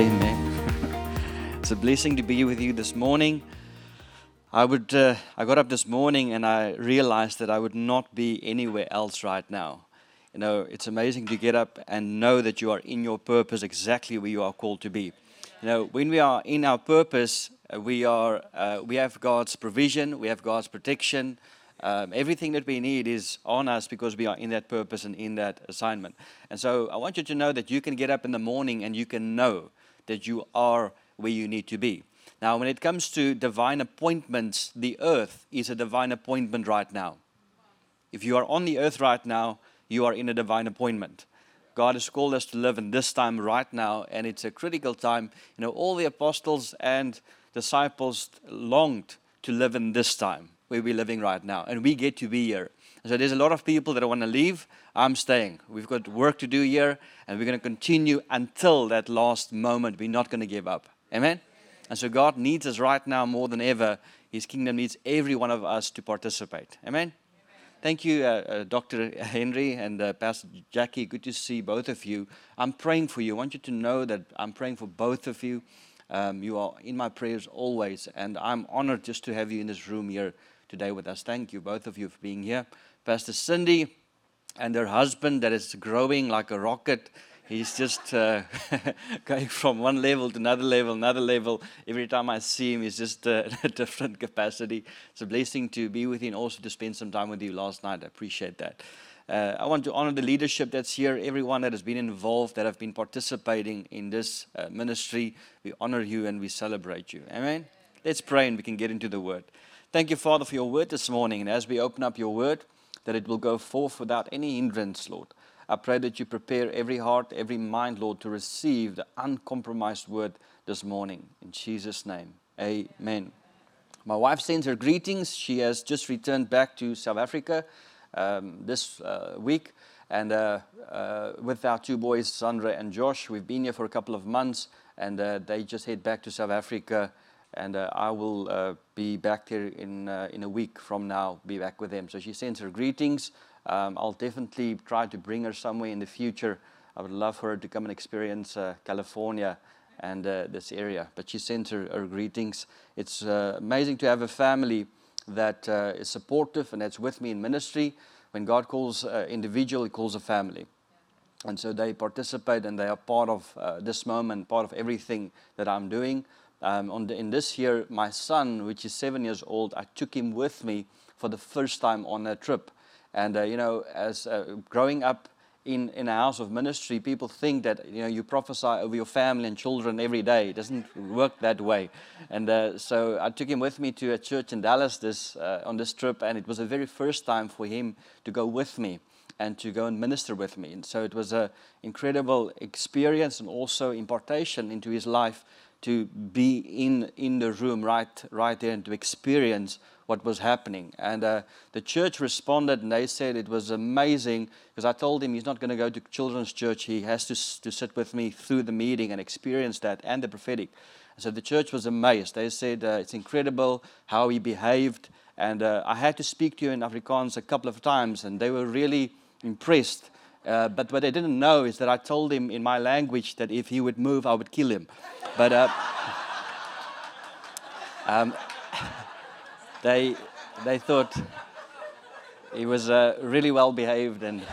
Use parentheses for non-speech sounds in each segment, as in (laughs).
Amen. (laughs) it's a blessing to be with you this morning. I would uh, I got up this morning and I realized that I would not be anywhere else right now. You know, it's amazing to get up and know that you are in your purpose exactly where you are called to be. You know, when we are in our purpose, uh, we are uh, we have God's provision, we have God's protection. Um, everything that we need is on us because we are in that purpose and in that assignment. And so I want you to know that you can get up in the morning and you can know that you are where you need to be. Now, when it comes to divine appointments, the earth is a divine appointment right now. If you are on the earth right now, you are in a divine appointment. God has called us to live in this time right now, and it's a critical time. You know, all the apostles and disciples longed to live in this time where we're living right now, and we get to be here. So there's a lot of people that want to leave. I'm staying. We've got work to do here, and we're going to continue until that last moment. We're not going to give up. Amen? And so God needs us right now more than ever. His kingdom needs every one of us to participate. Amen? Thank you, uh, uh, Dr. Henry and uh, Pastor Jackie. Good to see both of you. I'm praying for you. I want you to know that I'm praying for both of you. Um, you are in my prayers always, and I'm honored just to have you in this room here today with us. Thank you, both of you, for being here. Pastor Cindy and her husband, that is growing like a rocket. He's just uh, (laughs) going from one level to another level, another level. Every time I see him, he's just uh, (laughs) a different capacity. It's a blessing to be with you and also to spend some time with you last night. I appreciate that. Uh, I want to honor the leadership that's here, everyone that has been involved, that have been participating in this uh, ministry. We honor you and we celebrate you. Amen. Let's pray and we can get into the word. Thank you, Father, for your word this morning. And as we open up your word, that it will go forth without any hindrance, Lord. I pray that you prepare every heart, every mind, Lord, to receive the uncompromised word this morning. In Jesus' name, amen. My wife sends her greetings. She has just returned back to South Africa um, this uh, week. And uh, uh, with our two boys, Sandra and Josh, we've been here for a couple of months, and uh, they just head back to South Africa. And uh, I will uh, be back there in, in a week from now, be back with them. So she sends her greetings. Um, I'll definitely try to bring her somewhere in the future. I would love for her to come and experience uh, California and uh, this area. But she sends her, her greetings. It's uh, amazing to have a family that uh, is supportive and that's with me in ministry. When God calls an individual, He calls a family. And so they participate and they are part of uh, this moment, part of everything that I'm doing. Um, the, in this year, my son, which is seven years old, I took him with me for the first time on a trip. And, uh, you know, as uh, growing up in, in a house of ministry, people think that, you know, you prophesy over your family and children every day. It doesn't work that way. And uh, so I took him with me to a church in Dallas this, uh, on this trip, and it was the very first time for him to go with me and to go and minister with me. And so it was an incredible experience and also impartation into his life to be in, in the room right, right there and to experience what was happening. And uh, the church responded and they said it was amazing because I told him he's not going to go to children's church. He has to, to sit with me through the meeting and experience that and the prophetic. So the church was amazed. They said uh, it's incredible how he behaved. And uh, I had to speak to you in Afrikaans a couple of times, and they were really impressed. Uh, but what they didn't know is that I told him in my language that if he would move, I would kill him. But uh, (laughs) um, (laughs) they, they thought he was uh, really well behaved and (laughs)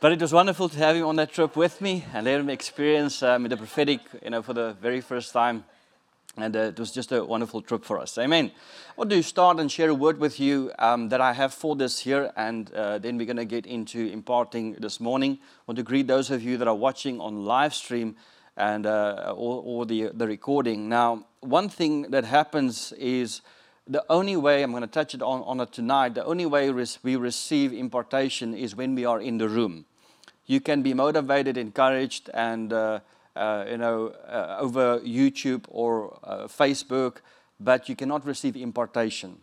but it was wonderful to have him on that trip with me and let him experience um, the prophetic you know for the very first time and uh, it was just a wonderful trip for us amen i want to start and share a word with you um, that i have for this here and uh, then we're going to get into imparting this morning i want to greet those of you that are watching on live stream and uh, or, or, the, the recording. Now, one thing that happens is the only way, I'm going to touch it on, on it tonight, the only way we receive impartation is when we are in the room. You can be motivated, encouraged, and uh, you know, uh, over YouTube or uh, Facebook, but you cannot receive impartation.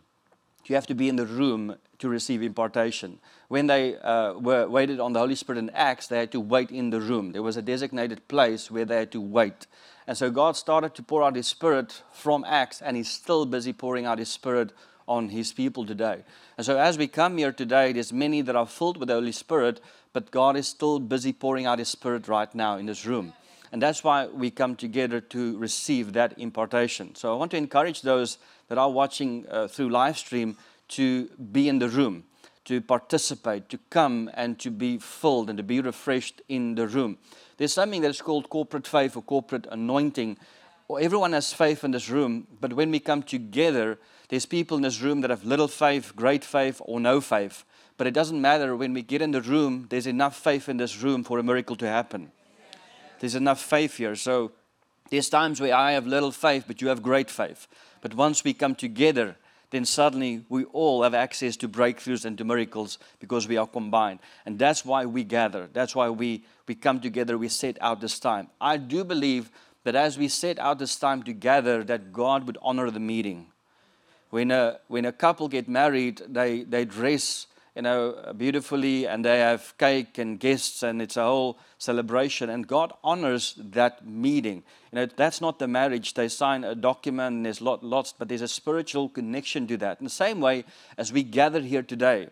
You have to be in the room to receive impartation. When they uh, were waited on the Holy Spirit in Acts, they had to wait in the room. There was a designated place where they had to wait. And so God started to pour out His Spirit from Acts, and He's still busy pouring out His Spirit on His people today. And so as we come here today, there's many that are filled with the Holy Spirit, but God is still busy pouring out His Spirit right now in this room. And that's why we come together to receive that impartation. So I want to encourage those that are watching uh, through live stream to be in the room, to participate, to come and to be filled and to be refreshed in the room. There's something that's called corporate faith or corporate anointing. Everyone has faith in this room, but when we come together, there's people in this room that have little faith, great faith, or no faith. But it doesn't matter when we get in the room, there's enough faith in this room for a miracle to happen. There's enough faith here. So there's times where I have little faith, but you have great faith. But once we come together, then suddenly we all have access to breakthroughs and to miracles because we are combined. And that's why we gather. That's why we, we come together, we set out this time. I do believe that as we set out this time together, that God would honor the meeting. When a, when a couple get married, they, they dress you know, beautifully, and they have cake and guests, and it's a whole celebration. And God honors that meeting. You know, that's not the marriage. They sign a document, and there's lot, lots, but there's a spiritual connection to that. In the same way as we gather here today,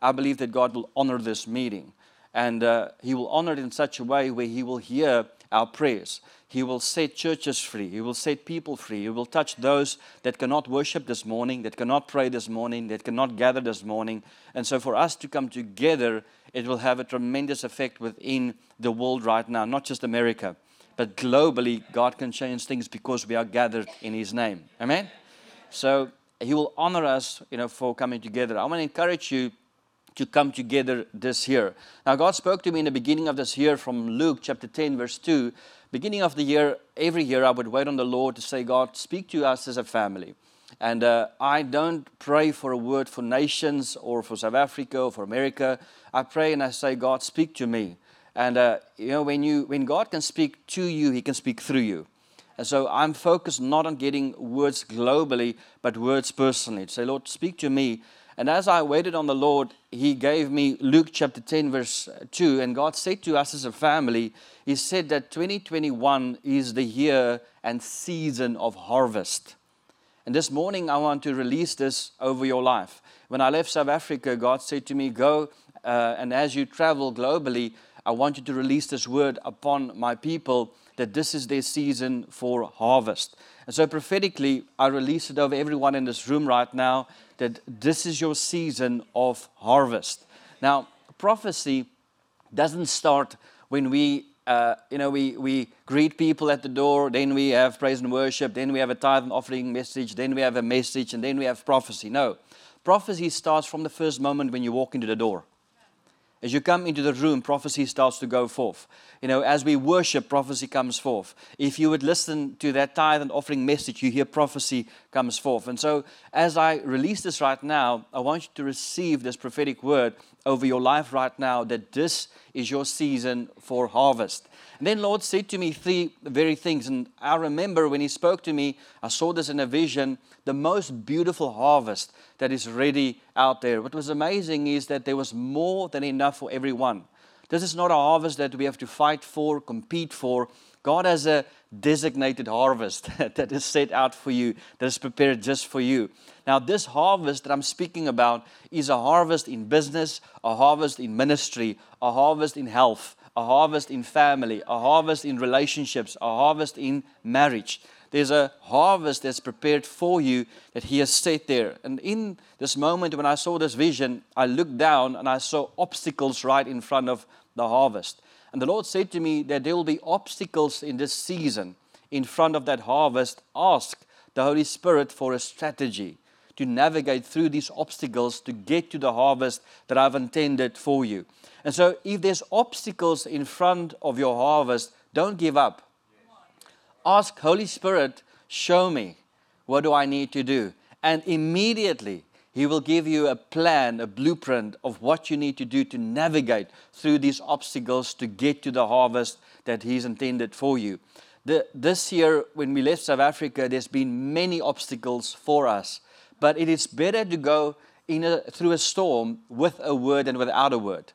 I believe that God will honor this meeting, and uh, He will honor it in such a way where He will hear our prayers. He will set churches free. He will set people free. He will touch those that cannot worship this morning, that cannot pray this morning, that cannot gather this morning. And so, for us to come together, it will have a tremendous effect within the world right now, not just America, but globally. God can change things because we are gathered in His name. Amen? So, He will honor us you know, for coming together. I want to encourage you to come together this year. Now, God spoke to me in the beginning of this year from Luke chapter 10, verse 2 beginning of the year, every year, I would wait on the Lord to say, God, speak to us as a family. And uh, I don't pray for a word for nations or for South Africa or for America. I pray and I say, God, speak to me. And uh, you know, when you when God can speak to you, He can speak through you. And so I'm focused not on getting words globally, but words personally. To say, Lord, speak to me. And as I waited on the Lord, He gave me Luke chapter 10, verse 2. And God said to us as a family, He said that 2021 is the year and season of harvest. And this morning, I want to release this over your life. When I left South Africa, God said to me, Go, uh, and as you travel globally, I want you to release this word upon my people that this is their season for harvest. And so prophetically, I release it over everyone in this room right now that this is your season of harvest. Now, prophecy doesn't start when we, uh, you know, we, we greet people at the door, then we have praise and worship, then we have a tithe and offering message, then we have a message, and then we have prophecy. No, prophecy starts from the first moment when you walk into the door. As you come into the room, prophecy starts to go forth. You know, as we worship, prophecy comes forth. If you would listen to that tithe and offering message, you hear prophecy comes forth. And so, as I release this right now, I want you to receive this prophetic word over your life right now that this is your season for harvest. And then Lord said to me three very things. And I remember when He spoke to me, I saw this in a vision the most beautiful harvest that is ready out there. What was amazing is that there was more than enough for everyone. This is not a harvest that we have to fight for, compete for. God has a designated harvest (laughs) that is set out for you, that is prepared just for you. Now, this harvest that I'm speaking about is a harvest in business, a harvest in ministry, a harvest in health, a harvest in family, a harvest in relationships, a harvest in marriage. There's a harvest that's prepared for you that He has set there. And in this moment, when I saw this vision, I looked down and I saw obstacles right in front of the harvest. And the Lord said to me that there will be obstacles in this season in front of that harvest. Ask the Holy Spirit for a strategy to navigate through these obstacles to get to the harvest that I've intended for you. And so, if there's obstacles in front of your harvest, don't give up. Ask Holy Spirit, show me what do I need to do? And immediately he will give you a plan, a blueprint of what you need to do to navigate through these obstacles to get to the harvest that he's intended for you. The, this year, when we left South Africa, there's been many obstacles for us but it is better to go a, through a storm with a word than without a word.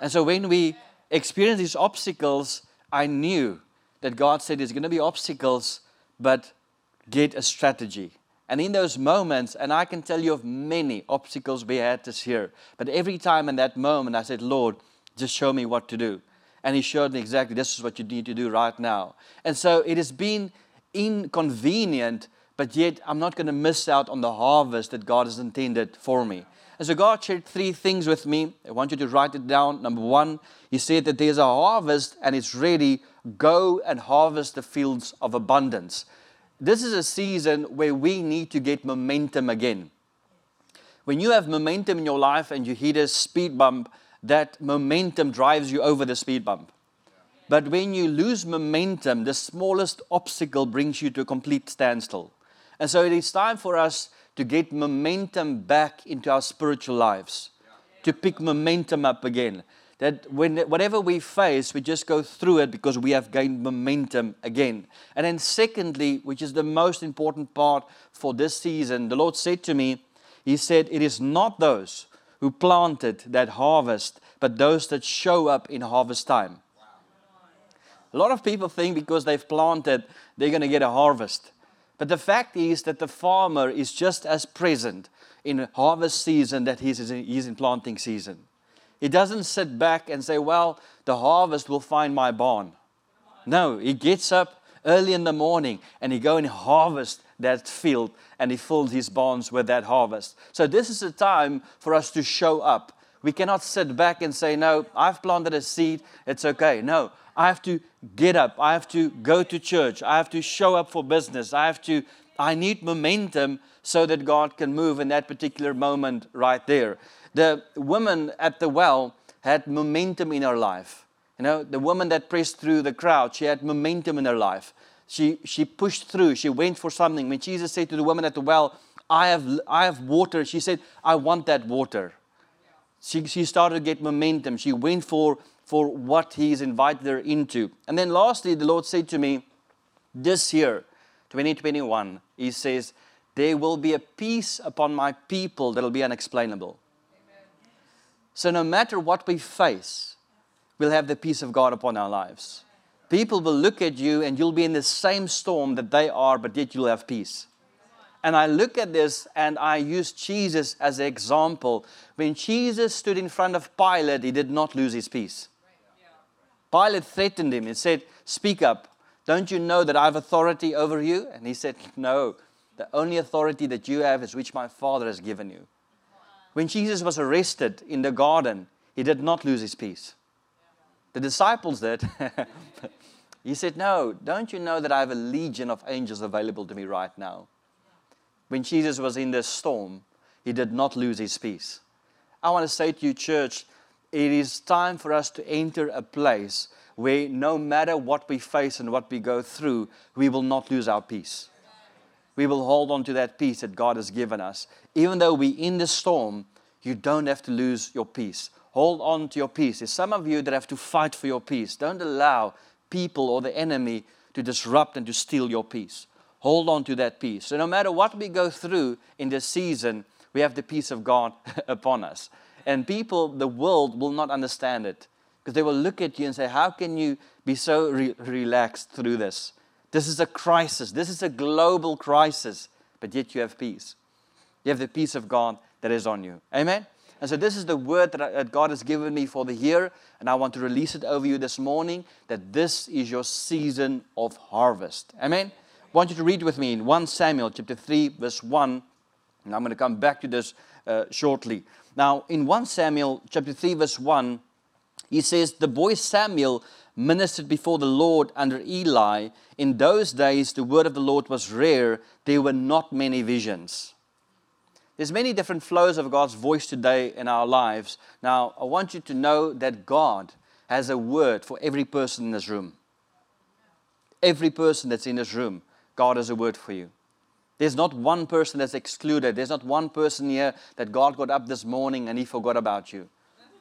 And so when we experience these obstacles, I knew that God said there's going to be obstacles, but get a strategy. And in those moments, and I can tell you of many obstacles we had this year, but every time in that moment, I said, Lord, Just show me what to do. And he showed me exactly this is what you need to do right now. And so it has been inconvenient, but yet I'm not going to miss out on the harvest that God has intended for me. And so God shared three things with me. I want you to write it down. Number one, He said that there's a harvest and it's ready. Go and harvest the fields of abundance. This is a season where we need to get momentum again. When you have momentum in your life and you hit a speed bump, that momentum drives you over the speed bump. But when you lose momentum, the smallest obstacle brings you to a complete standstill. And so it is time for us to get momentum back into our spiritual lives, to pick momentum up again. That when whatever we face, we just go through it because we have gained momentum again. And then, secondly, which is the most important part for this season, the Lord said to me, He said, It is not those who planted that harvest, but those that show up in harvest time. A lot of people think because they've planted, they're going to get a harvest. But the fact is that the farmer is just as present in harvest season that he is in planting season. He doesn't sit back and say, Well, the harvest will find my barn. No, he gets up early in the morning and he go and harvest that field and he fills his barns with that harvest. So this is a time for us to show up. We cannot sit back and say, No, I've planted a seed, it's okay. No, I have to get up. I have to go to church. I have to show up for business. I have to, I need momentum so that God can move in that particular moment right there. The woman at the well had momentum in her life. You know, the woman that pressed through the crowd, she had momentum in her life. She, she pushed through. She went for something. When Jesus said to the woman at the well, I have, I have water, she said, I want that water. She, she started to get momentum. She went for for what He's invited her into. And then lastly, the Lord said to me, This year, 2021, He says, There will be a peace upon my people that will be unexplainable. Amen. So no matter what we face, we'll have the peace of God upon our lives. People will look at you and you'll be in the same storm that they are, but yet you'll have peace. And I look at this and I use Jesus as an example. When Jesus stood in front of Pilate, he did not lose his peace. Pilate threatened him and said, Speak up. Don't you know that I have authority over you? And he said, No. The only authority that you have is which my Father has given you. When Jesus was arrested in the garden, he did not lose his peace. The disciples did. (laughs) he said, No, don't you know that I have a legion of angels available to me right now? When Jesus was in the storm, he did not lose his peace. I want to say to you, church, it is time for us to enter a place where no matter what we face and what we go through, we will not lose our peace. We will hold on to that peace that God has given us. Even though we're in the storm, you don't have to lose your peace. Hold on to your peace. There's some of you that have to fight for your peace. Don't allow people or the enemy to disrupt and to steal your peace. Hold on to that peace. So, no matter what we go through in this season, we have the peace of God (laughs) upon us. And people, the world will not understand it because they will look at you and say, How can you be so re- relaxed through this? This is a crisis. This is a global crisis, but yet you have peace. You have the peace of God that is on you. Amen? And so, this is the word that, that God has given me for the year, and I want to release it over you this morning that this is your season of harvest. Amen? I want you to read with me in 1 Samuel chapter 3, verse 1, and I'm going to come back to this Uh, shortly. Now, in 1 Samuel chapter 3, verse 1, he says, The boy Samuel ministered before the Lord under Eli. In those days, the word of the Lord was rare. There were not many visions. There's many different flows of God's voice today in our lives. Now, I want you to know that God has a word for every person in this room. Every person that's in this room, God has a word for you. There's not one person that's excluded. There's not one person here that God got up this morning and he forgot about you.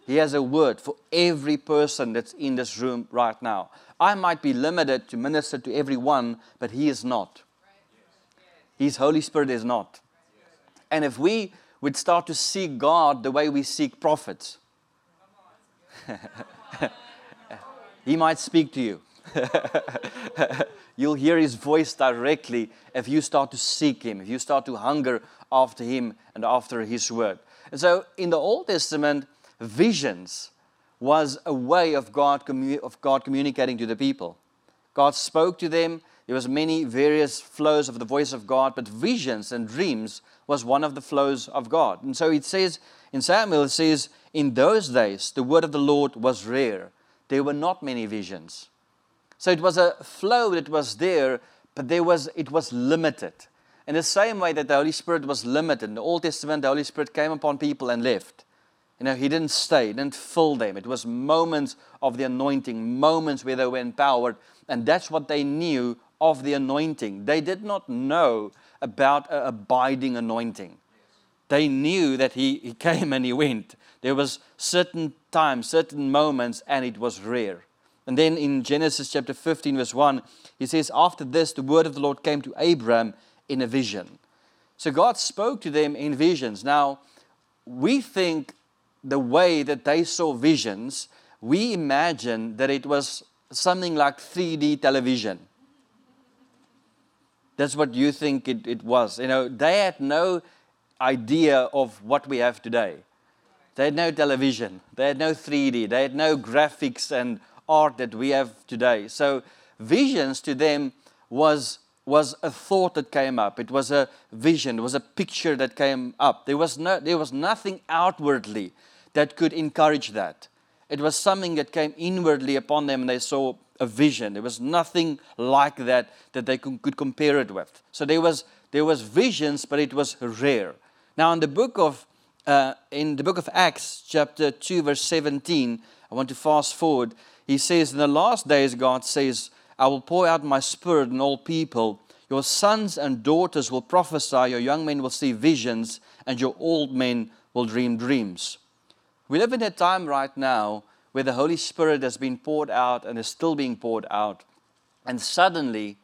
He has a word for every person that's in this room right now. I might be limited to minister to everyone, but he is not. His Holy Spirit is not. And if we would start to seek God the way we seek prophets, (laughs) he might speak to you. (laughs) You'll hear his voice directly if you start to seek him, if you start to hunger after him and after his word. And so in the Old Testament, visions was a way of God, commu- of God communicating to the people. God spoke to them. There was many various flows of the voice of God, but visions and dreams was one of the flows of God. And so it says in Samuel, it says, in those days the word of the Lord was rare. There were not many visions. So it was a flow that was there, but there was it was limited. In the same way that the Holy Spirit was limited. In the Old Testament, the Holy Spirit came upon people and left. You know, he didn't stay, he didn't fill them. It was moments of the anointing, moments where they were empowered. And that's what they knew of the anointing. They did not know about an abiding anointing. They knew that he, he (laughs) came and he went. There was certain times, certain moments, and it was rare. And then in Genesis chapter 15, verse 1, he says, After this, the word of the Lord came to Abram in a vision. So God spoke to them in visions. Now, we think the way that they saw visions, we imagine that it was something like 3D television. That's what you think it, it was. You know, they had no idea of what we have today. They had no television, they had no 3D, they had no graphics and art that we have today. So, visions to them was, was a thought that came up, it was a vision, it was a picture that came up. There was, no, there was nothing outwardly that could encourage that. It was something that came inwardly upon them and they saw a vision. There was nothing like that that they could compare it with. So there was, there was visions, but it was rare. Now in the book of uh, in the book of Acts, chapter 2, verse 17, I want to fast forward. He says, In the last days, God says, I will pour out my spirit on all people. Your sons and daughters will prophesy, your young men will see visions, and your old men will dream dreams. We live in a time right now where the Holy Spirit has been poured out and is still being poured out, and suddenly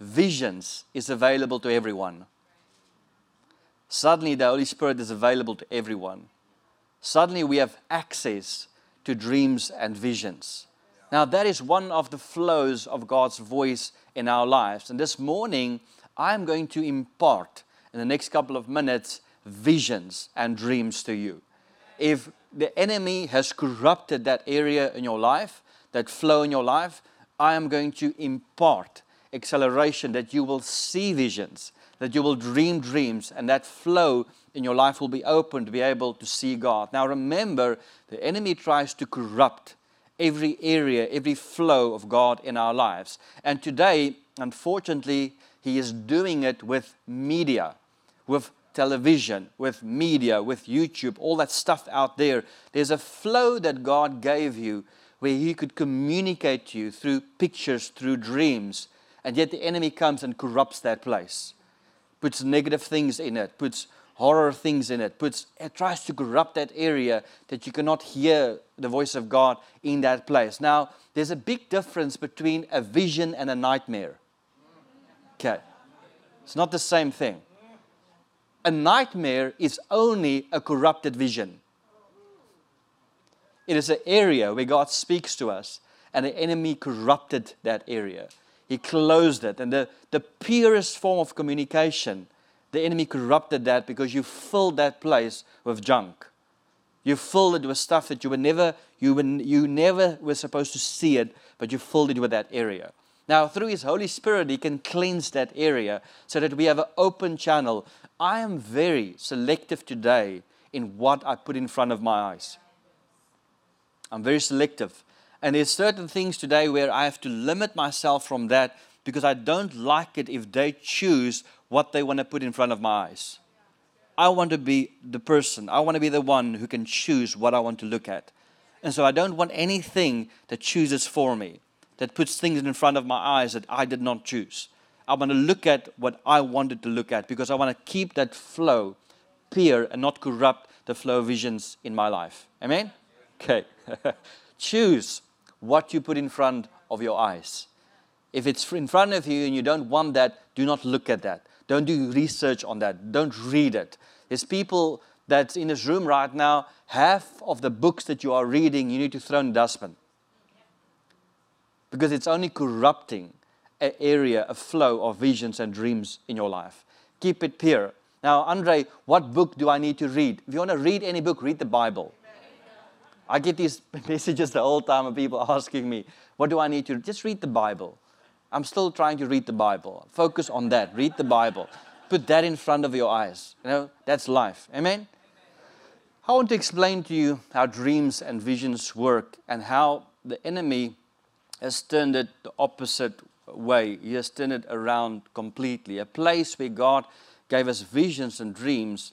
visions is available to everyone. Suddenly the Holy Spirit is available to everyone. Suddenly we have access to dreams and visions. Now, that is one of the flows of God's voice in our lives. And this morning, I'm going to impart in the next couple of minutes visions and dreams to you. If the enemy has corrupted that area in your life, that flow in your life, I am going to impart acceleration that you will see visions, that you will dream dreams, and that flow in your life will be open to be able to see God. Now remember, the enemy tries to corrupt every area, every flow of God in our lives. And today, unfortunately, he is doing it with media, with television, with media, with YouTube, all that stuff out there. There's a flow that God gave you where He could communicate to you through pictures, through dreams, and yet the enemy comes and corrupts that place, puts negative things in it, puts horror things in it, puts it tries to corrupt that area that you cannot hear the voice of God in that place. Now, there's a big difference between a vision and a nightmare. Okay. It's not the same thing a nightmare is only a corrupted vision. It is an area where God speaks to us, and the enemy corrupted that area. He closed it. And the, the purest form of communication, the enemy corrupted that because you filled that place with junk. You filled it with stuff that you were never, you, were, you never were supposed to see it, but you filled it with that area. Now, through His Holy Spirit, He can cleanse that area so that we have an open channel, I am very selective today in what I put in front of my eyes. I'm very selective. And there's certain things today where I have to limit myself from that because I don't like it if they choose what they want to put in front of my eyes. I want to be the person, I want to be the one who can choose what I want to look at. And so I don't want anything that chooses for me, that puts things in front of my eyes that I did not choose. I want to look at what I wanted to look at because I want to keep that flow pure and not corrupt the flow of visions in my life. Amen? Okay. (laughs) Choose what you put in front of your eyes. If it's in front of you and you don't want that, do not look at that. Don't do research on that. Don't read it. There's people that's in this room right now, half of the books that you are reading, you need to throw in the dustbin. Because it's only corrupting an area, a flow of visions and dreams in your life. Keep it pure. Now, Andre, what book do I need to read? If you want to read any book, read the Bible. I get these (laughs) messages the whole time of people (laughs) asking me, what do I need to just read the Bible? I'm still trying to read the Bible. Focus on that. Read the Bible. Put that in front of your eyes. You know, that's life. Amen? I want to explain to you how dreams and visions work and how the enemy has turned it the opposite way. He has turned it around completely. A place where God gave us visions and dreams,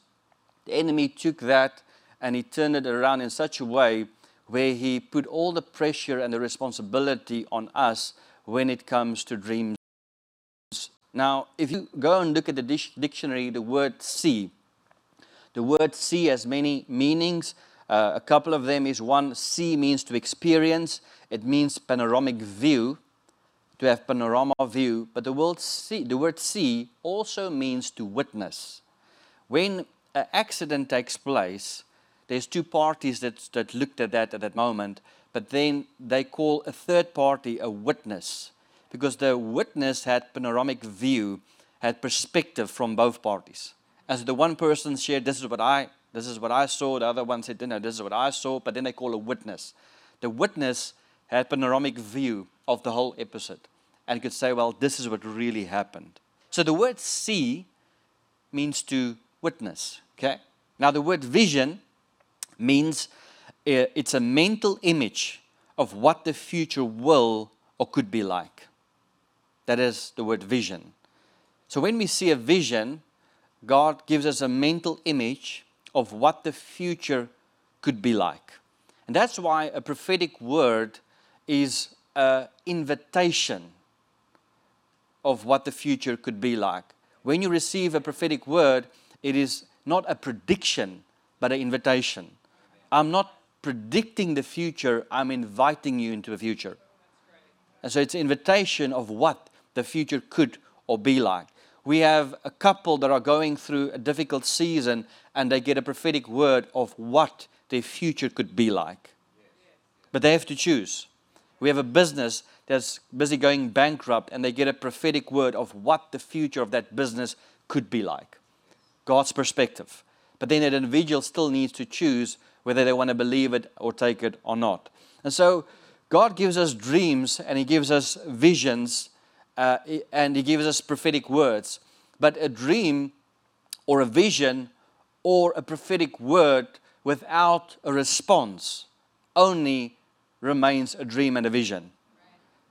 the enemy took that and he turned it around in such a way where he put all the pressure and the responsibility on us when it comes to dreams. Now, if you go and look at the dictionary, the word see, the word see has many meanings. Uh, a couple of them is one, see means to experience, it means panoramic view, to have panorama view, but the word see, the word see also means to witness. When an accident takes place, there's two parties that, that looked at that at that moment, but then they call a third party a witness because the witness had panoramic view, had perspective from both parties. As the one person shared, this is what I, this is what I saw. The other one said, no, this is what I saw. But then they call a witness. The witness had panoramic view of the whole episode and could say, well, this is what really happened. So the word see means to witness. Okay. Now the word vision means it's a mental image of what the future will or could be like. That is the word vision. So when we see a vision, God gives us a mental image of what the future could be like. And that's why a prophetic word is an invitation of what the future could be like. When you receive a prophetic word, it is not a prediction, but an invitation. I'm not predicting the future, I'm inviting you into the future. And so it's an invitation of what the future could or be like. We have a couple that are going through a difficult season and they get a prophetic word of what their future could be like. But they have to choose. We have a business that's busy going bankrupt and they get a prophetic word of what the future of that business could be like. God's perspective. But then that individual still needs to choose whether they want to believe it or take it or not. And so God gives us dreams and He gives us visions uh, and He gives us prophetic words. But a dream or a vision or a prophetic word without a response only remains a dream and a vision.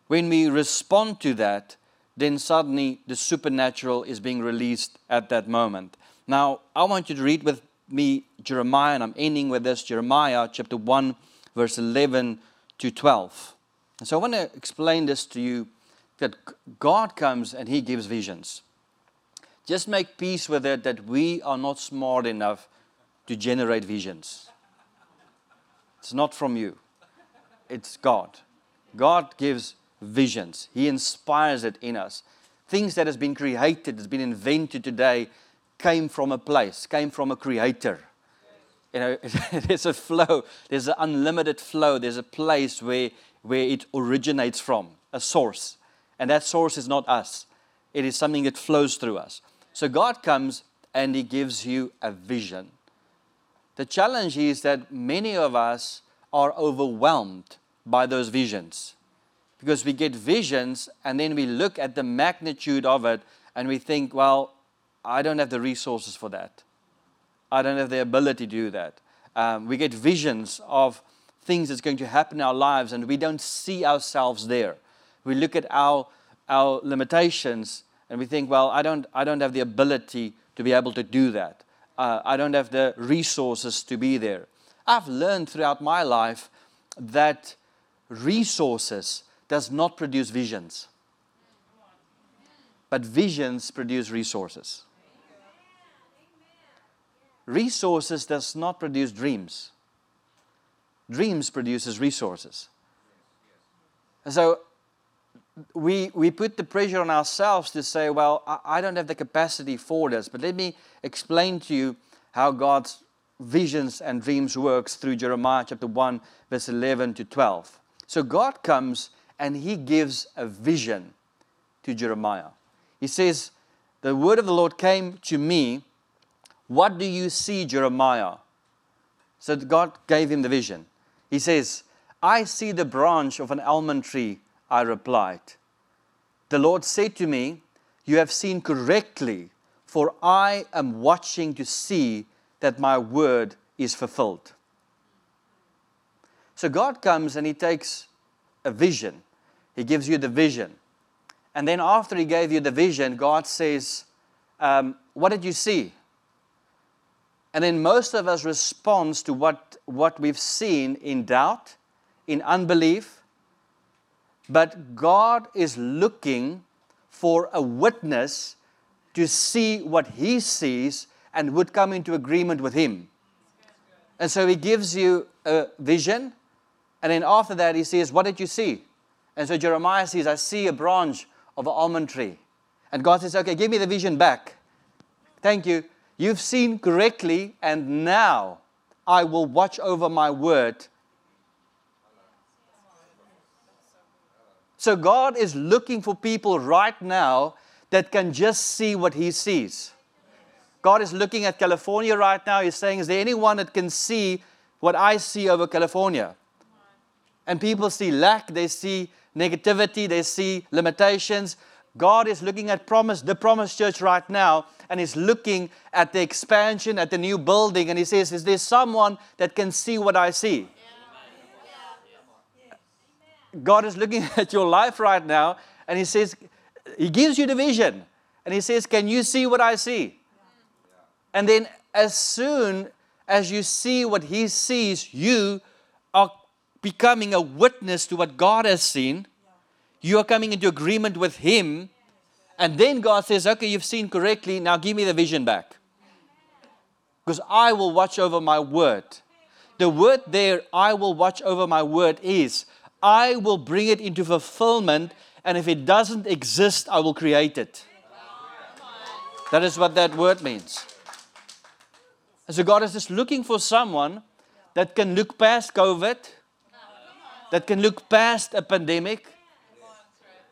When we respond to that, then suddenly the supernatural is being released at that moment. Now, I want you to read with me Jeremiah, and I'm ending with this Jeremiah chapter 1, verse 11 to 12. And so I want to explain this to you that God comes and He gives visions. Just make peace with it that we are not smart enough to generate visions. It's not from you, it's God. God gives visions, He inspires it in us. Things that has been created, has been invented today, came from a place, came from a creator. You know, (laughs) there's a flow, there's an unlimited flow, there's a place where, where it originates from, a source. And that source is not us, it is something that flows through us. So God comes and He gives you a vision. The challenge is that many of us are overwhelmed by those visions because we get visions and then we look at the magnitude of it and we think, well, I don't have the resources for that. I don't have the ability to do that. Um, we get visions of things that's going to happen in our lives and we don't see ourselves there. We look at our, our limitations and we think, well, I don't, I don't have the ability to be able to do that. Uh, I don't have the resources to be there. I've learned throughout my life that resources does not produce visions, but visions produce resources. Resources does not produce dreams. Dreams produces resources. And so we, we put the pressure on ourselves to say, well, I, I don't have the capacity for this. But let me explain to you how God's visions and dreams works through Jeremiah chapter 1, verse 11 to 12. So God comes and he gives a vision to Jeremiah. He says, The word of the Lord came to me. What do you see, Jeremiah? So God gave him the vision. He says, I see the branch of an almond tree, I replied. The Lord said to me, You have seen correctly, for I am watching to see that my word is fulfilled. So God comes and He takes a vision, He gives you the vision. And then after He gave you the vision, God says, um, What did you see? And then most of us responds to what, what we've seen in doubt, in unbelief. But God is looking for a witness to see what He sees and would come into agreement with Him. And so He gives you a vision. And then after that, He says, What did you see? And so Jeremiah says, I see a branch of an almond tree. And God says, Okay, give me the vision back. Thank you. You've seen correctly, and now I will watch over my word. So, God is looking for people right now that can just see what He sees. God is looking at California right now. He's saying, Is there anyone that can see what I see over California? And people see lack, they see negativity, they see limitations. God is looking at promise, the promise church right now, and He's looking at the expansion, at the new building, and He says, Is there someone that can see what I see? God is looking (laughs) at your life right now, and He says, He gives you the vision, and He says, Can you see what I see? And then, as soon as you see what He sees, you are becoming a witness to what God has seen you are coming into agreement with Him. And then God says, Okay, you've seen correctly. Now give me the vision back. Because I will watch over my word. The word there, I will watch over my word, is I will bring it into fulfillment. And if it doesn't exist, I will create it. That is what that word means. And so God is just looking for someone that can look past COVID, that can look past a pandemic,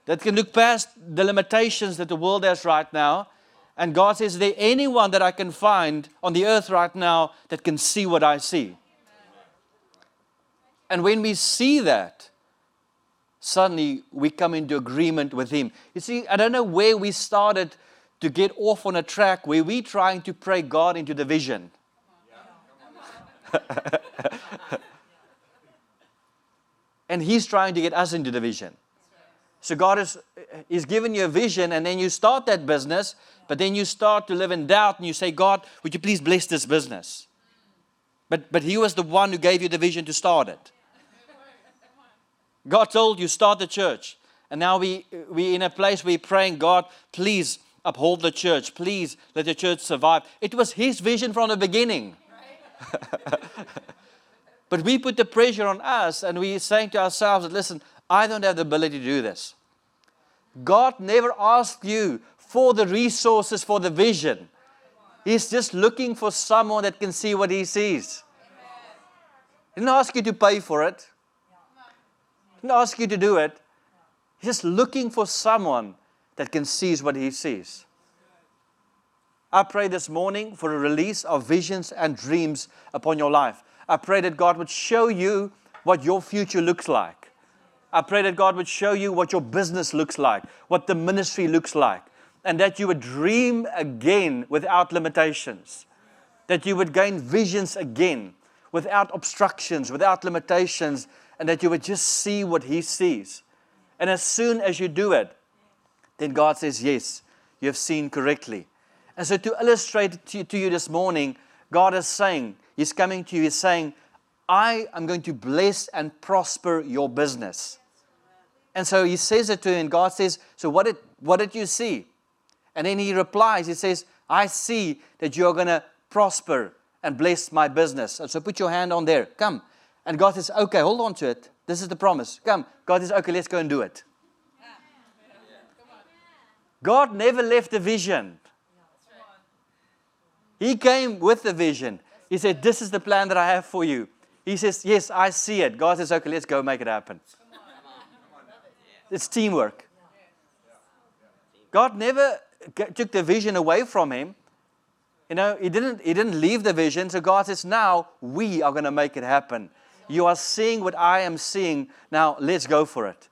that can look past the limitations that the world has right now. And God says, Is there anyone that I can find on the earth right now that can see what I see? And when we see that, suddenly we come into agreement with Him. You see, I don't know where we started to get off on a track where we're trying to pray God into the vision. (laughs) and He's trying to get us into the vision. So God is He's given you a vision, and then you start that business, but then you start to live in doubt and you say, God, would you please bless this business? But but He was the one who gave you the vision to start it. God told you, start the church. And now we we in a place where we're praying, God, please uphold the church. Please let the church survive. It was his vision from the beginning. (laughs) but we put the pressure on us and we're saying to ourselves, listen, I don't have the ability to do this. God never asked you for the resources for the vision. He's just looking for someone that can see what he sees. He didn't ask you to pay for it. He didn't ask you to do it. He's just looking for someone that can see what he sees. I pray this morning for a release of visions and dreams upon your life. I pray that God would show you what your future looks like. I pray that God would show you what your business looks like, what the ministry looks like, and that you would dream again without limitations, that you would gain visions again without obstructions, without limitations, and that you would just see what He sees. And as soon as you do it, then God says, Yes, you have seen correctly. And so, to illustrate to you, this morning, God is saying, He's coming to you, He's saying, I am going to bless and prosper your business. And so he says it to him, and God says, So what did, what did you see? And then he replies, He says, I see that you're going to prosper and bless my business. And so put your hand on there. Come. And God says, Okay, hold on to it. This is the promise. Come. God says, Okay, let's go and do it. God never left the vision. He came with the vision. He said, This is the plan that I have for you. He says, Yes, I see it. God says, Okay, let's go make it happen. It's teamwork. God never took the vision away from him. You know, he didn't, he didn't leave the vision. So God says, now we are going to make it happen. You are seeing what I am seeing. Now, let's go for it.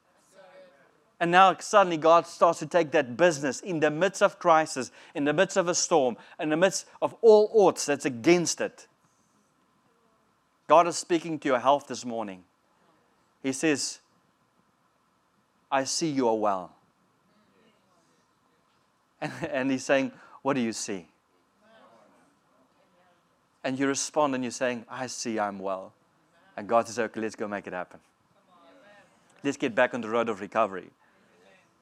And now suddenly God starts to take that business in the midst of crisis, in the midst of a storm, in the midst of all odds that's against it. God is speaking to your health this morning. He says, I see you are well. And, and He's saying, What do you see? And you respond and you're saying, I see I'm well. And God says, Okay, let's go make it happen. Let's get back on the road of recovery.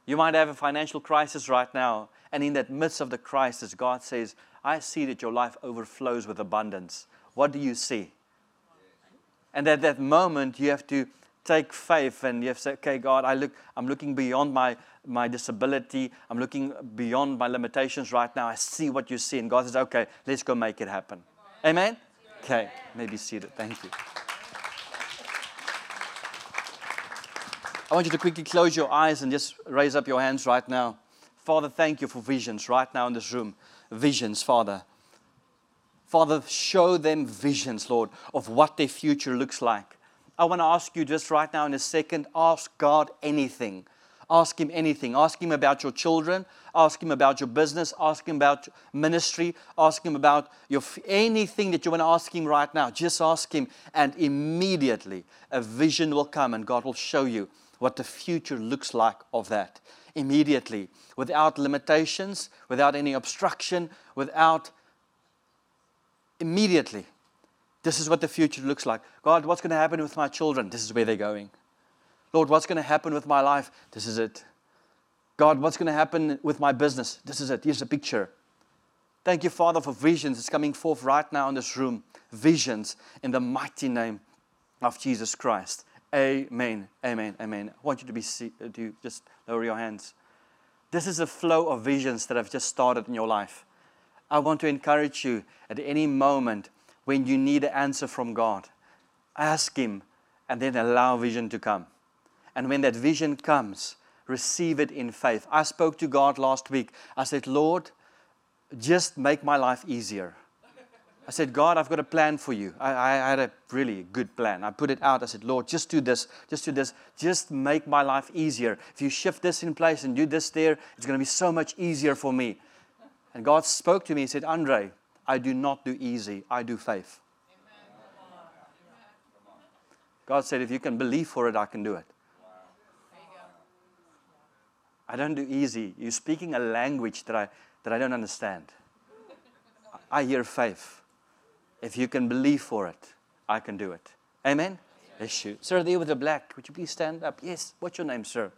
You might have a financial crisis right now, and in that midst of the crisis, God says, I see that your life overflows with abundance. What do you see? And at that moment, you have to take faith and you have say, okay, God, I look, I'm looking beyond my, my disability. I'm looking beyond my limitations right now. I see what you see. And God says, okay, let's go make it happen. Amen? Okay, maybe seated. Thank you. I want you to quickly close your eyes and just raise up your hands right now. Father, thank you for visions right now in this room. Visions, Father. Father, show them visions, Lord, of what their future looks like. I want to ask you just right now in a second ask God anything. Ask Him anything. Ask Him about your children. Ask Him about your business. Ask Him about ministry. Ask Him about your anything that you want to ask Him right now. Just ask Him, and immediately a vision will come, and God will show you what the future looks like of that immediately, without limitations, without any obstruction, without immediately. This is what the future looks like. God, what's going to happen with my children? This is where they're going. Lord, what's going to happen with my life? This is it. God, what's going to happen with my business? This is it. Here's a picture. Thank you, Father, for visions. It's coming forth right now in this room. Visions in the mighty name of Jesus Christ. Amen. Amen. Amen. I want you to be see, uh, to just lower your hands. This is a flow of visions that have just started in your life. I want to encourage you at any moment when you need an answer from God, ask Him and then allow vision to come. And when that vision comes, receive it in faith. I spoke to God last week. I said, Lord, just make my life easier. I said, God, I've got a plan for you. I, I, had a really good plan. I put it out. I said, Lord, just do this, just do this, just make my life easier. If you shift this in place and do this there, it's going to be so much easier for me. And God spoke to me. He said, Andre, I do not do easy, I do faith. God said, if you can believe for it, I can do it. I don't do easy. You're speaking a language that I, that I don't understand. I hear faith. If you can believe for it, I can do it. Amen? Yes. Sir, there with the black, would you please stand up? Yes. What's your name, sir?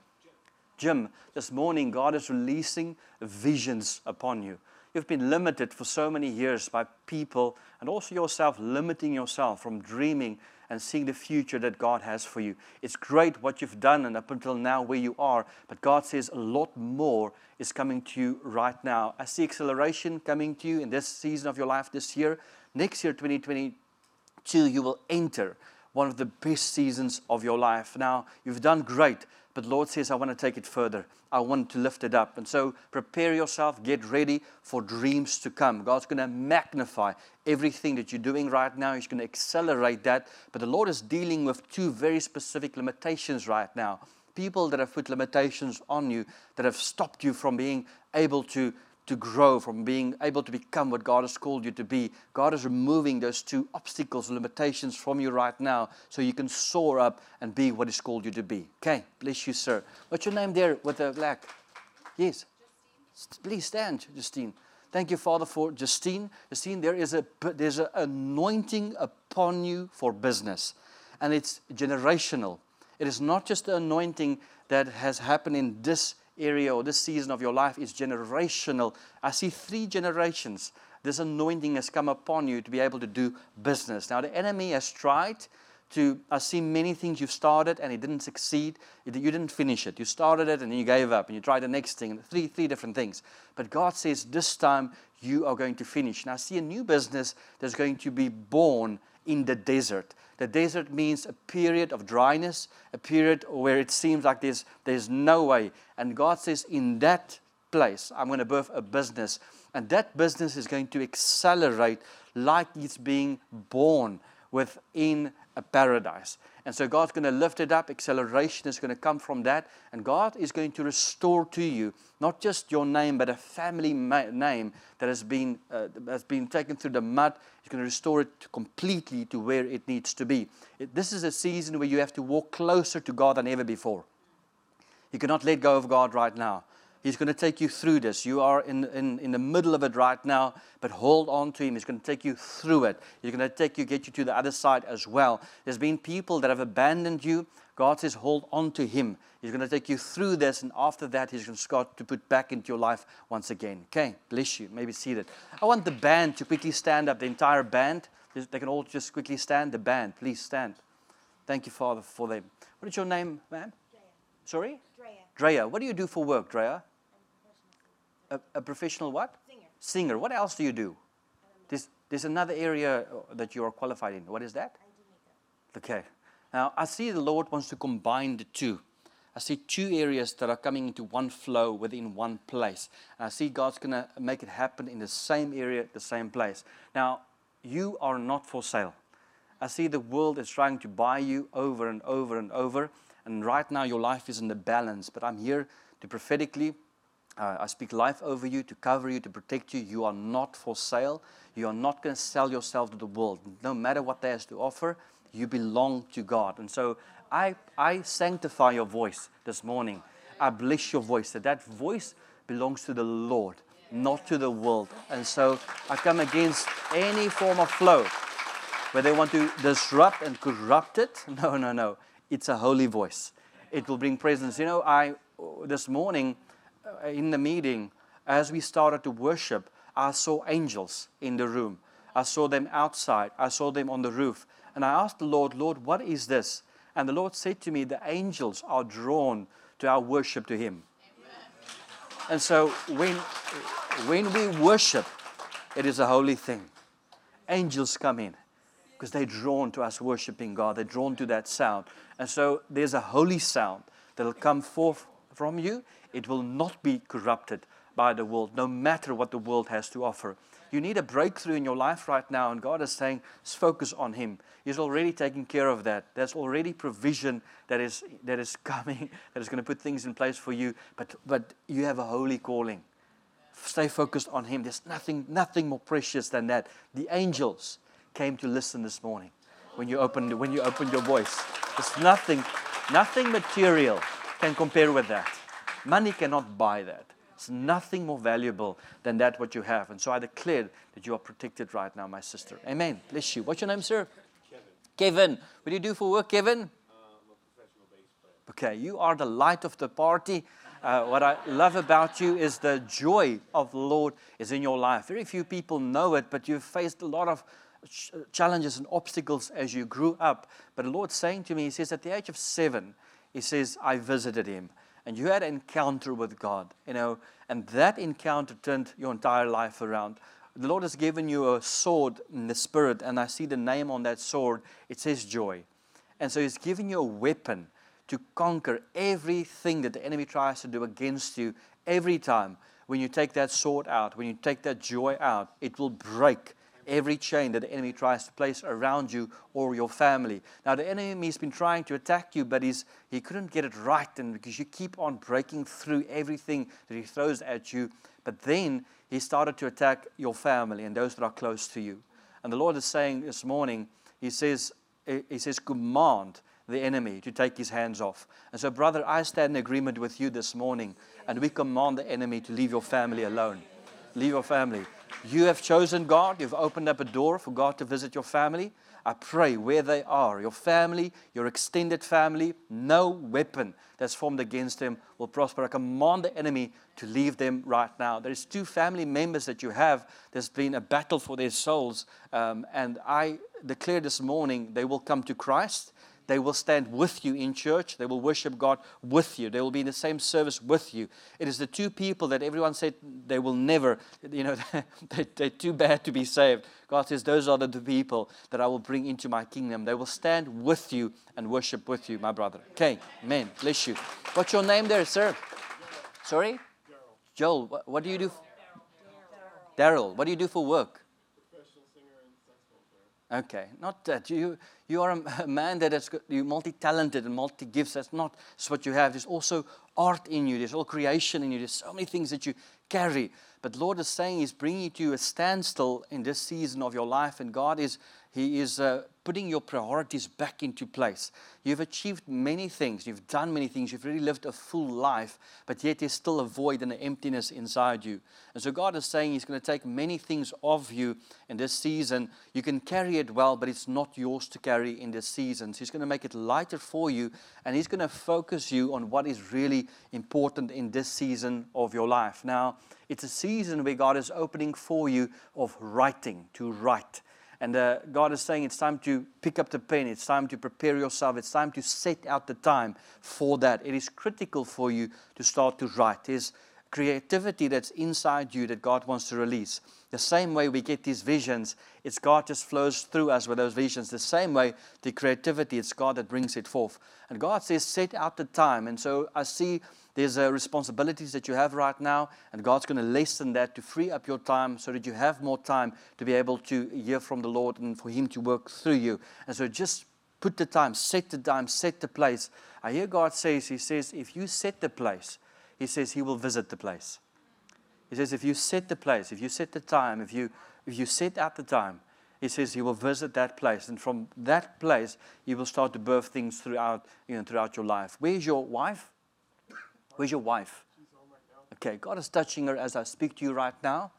Jim. This morning, God is releasing visions upon you. You've been limited for so many years by people and also yourself, limiting yourself from dreaming and seeing the future that God has for you. It's great what you've done and up until now where you are, but God says a lot more is coming to you right now. I see acceleration coming to you in this season of your life this year. Next year, 2022, you will enter one of the best seasons of your life. Now, you've done great, but Lord says, I want to take it further. I want to lift it up. And so prepare yourself, get ready for dreams to come. God's going to magnify everything that you're doing right now. He's going to accelerate that. But the Lord is dealing with two very specific limitations right now. People that have put limitations on you, that have stopped you from being able to to grow, from being able to become what God has called you to be. God is removing those two obstacles, limitations from you right now so you can soar up and be what He's called you to be. Okay, bless you, sir. What's your name there with the black? Yes. Please stand, Justine. Thank you, Father, for Justine. Justine, there is a there's an anointing upon you for business, and it's generational. It is not just the anointing that has happened in this area or this season of your life is generational. I see three generations. This anointing has come upon you to be able to do business. Now, the enemy has tried to, I see many things you've started and it didn't succeed. You didn't finish it. You started it and you gave up and you tried the next thing, three, three different things. But God says this time you are going to finish. Now, I see a new business that's going to be born in the desert. The desert means a period of dryness, a period where it seems like there's, there's no way. And God says, in that place, I'm going to birth a business. And that business is going to accelerate like it's being born within a paradise. And so God's going to lift it up. Acceleration is going to come from that. And God is going to restore to you not just your name, but a family ma- name that has been, uh, has been taken through the mud. He's going to restore it completely to where it needs to be. It, this is a season where you have to walk closer to God than ever before. You cannot let go of God right now. He's going to take you through this. You are in, in, in the middle of it right now, but hold on to Him. He's going to take you through it. He's going to take you, get you to the other side as well. There's been people that have abandoned you. God says, hold on to Him. He's going to take you through this, and after that, He's going to start to put back into your life once again. Okay, bless you. Maybe seated. I want the band to quickly stand up, the entire band. They can all just quickly stand. The band, please stand. Thank you, Father, for them. What is your name, man? Drea. Sorry? Drea. Drea. What do you do for work, Drea? A, a professional what? Singer. Singer. What else do you do? There's, there's another area uh, that you are qualified in. What is that? I do makeup. Okay. Now, I see the Lord wants to combine the two. I see two areas that are coming into one flow within one place. And I see God's going to make it happen in the same area, the same place. Now, you are not for sale. I see the world is trying to buy you over and over and over. And right now, your life is in the balance. But I'm here to prophetically, uh, I speak life over you, to cover you, to protect you. You are not for sale. You are not going to sell yourself to the world. No matter what there is to offer, you belong to God. And so I, I sanctify your voice this morning. I bless your voice. That that voice belongs to the Lord, not to the world. And so I come against any form of flow where they want to disrupt and corrupt it. (laughs) No, no, no. It's a holy voice. It will bring presence. You know, I this morning Uh, in the meeting, as we started to worship, I saw angels in the room. I saw them outside. I saw them on the roof. And I asked the Lord, Lord, what is this? And the Lord said to me, the angels are drawn to our worship to Him. And so when, when we worship, it is a holy thing. Angels come in because they're drawn to us worshiping God. They're drawn to that sound. And so there's a holy sound that'll come forth from you. It will not be corrupted by the world, no matter what the world has to offer. You need a breakthrough in your life right now, and God is saying, focus on Him. He's already taking care of that. There's already provision that is, that is (laughs) coming, that is going to put things in place for you. But, but you have a holy calling. Stay focused on Him. There's nothing, nothing more precious than that. The angels came to listen this morning when you opened, when you opened your voice. There's nothing, nothing material can compare with that. Money cannot buy that. It's nothing more valuable than that what you have. And so I declare that you are protected right now, my sister. Amen. Bless you. What's your name, sir? Kevin, Kevin. What do you do for work, Kevin? um, a professional bass player. Okay, you are the light of the party. Uh, what I love about you is the joy of the Lord is in your life. Very few people know it, but you've faced a lot of ch- challenges and obstacles as you grew up. But the Lord's saying to me, He says, at the age of seven, He says, I visited Him. And you had an encounter with God, you know, and that encounter turned your entire life around. The Lord has given you a sword in the spirit, and I see the name on that sword. It says joy. And so He's giving you a weapon to conquer everything that the enemy tries to do against you every time. When you take that sword out, when you take that joy out, it will break every chain that the enemy tries to place around you or your family. Now, the enemy's been trying to attack you, but he's, he couldn't get it right, and because you keep on breaking through everything that he throws at you. But then he started to attack your family and those that are close to you. And the Lord is saying this morning, He says, He says, command the enemy to take his hands off. And so, brother, I stand in agreement with you this morning, and we command the enemy to leave your family alone. Leave your family. You have chosen God, you've opened up a door for God to visit your family. I pray where they are, your family, your extended family, no weapon that's formed against them will prosper. I command the enemy to leave them right now. There's two family members that you have. There's been a battle for their souls. Um, and I declare this morning they will come to Christ. They will stand with you in church. They will worship God with you. They will be in the same service with you. It is the two people that everyone said they will never, you know, (laughs) they, they're too bad to be saved. God says, Those are the two people that I will bring into my kingdom. They will stand with you and worship with you, my brother. Okay, amen. Bless you. What's your name there, sir? Sorry? Joel. What do you do? Daryl. What do you do for work? Professional singer and saxophone player. Okay, not that you You are a, (laughs) man that is you multi-talented and multi-gifts. That's not what you have. There's also art in you. There's all creation in you. There's so many things that you carry. But Lord is saying He's bringing you to a standstill in this season of your life, and God is He is uh, putting your priorities back into place. You've achieved many things, you've done many things, you've really lived a full life, but yet there's still a void and an emptiness inside you. And so God is saying He's going to take many things of you in this season. You can carry it well, but it's not yours to carry in this season. So He's going to make it lighter for you, and He's going to focus you on what is really important in this season of your life. Now, it's a season where God is opening for you of writing, to write. And uh, God is saying it's time to pick up the pen. It's time to prepare yourself. It's time to set out the time for that. It is critical for you to start to write. There's creativity that's inside you that God wants to release. The same way we get these visions, it's God just flows through us with those visions. The same way the creativity, it's God that brings it forth. And God says, set out the time. And so I see there's uh, responsibilities that you have right now, and God's going to lessen that to free up your time so that you have more time to be able to hear from the Lord and for Him to work through you. And so just put the time, set the time, set the place. I hear God says, He says, if you set the place, He says He will visit the place. He says, if you set the place, if you set the time, if you if you set out the time, he says he will visit that place, and from that place, he will start to birth things throughout, you know, throughout your life. Where's your wife? Where's your wife? Okay, God is touching her as I speak to you right now.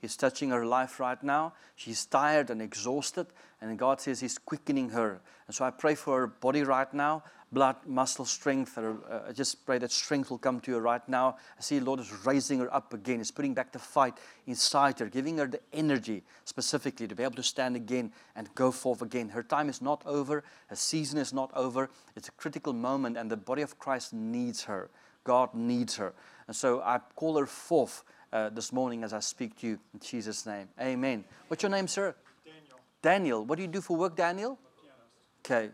He's touching her life right now. She's tired and exhausted, and God says He's quickening her. And so I pray for her body right now blood, muscle strength. Or, uh, I just pray that strength will come to her right now. I see the Lord is raising her up again. He's putting back the fight inside her, giving her the energy specifically to be able to stand again and go forth again. Her time is not over. Her season is not over. It's a critical moment, and the body of Christ needs her. God needs her. And so I call her forth uh, this morning as I speak to you in Jesus' name. Amen. What's your name, sir? Daniel. Daniel. What do you do for work, Daniel? Okay.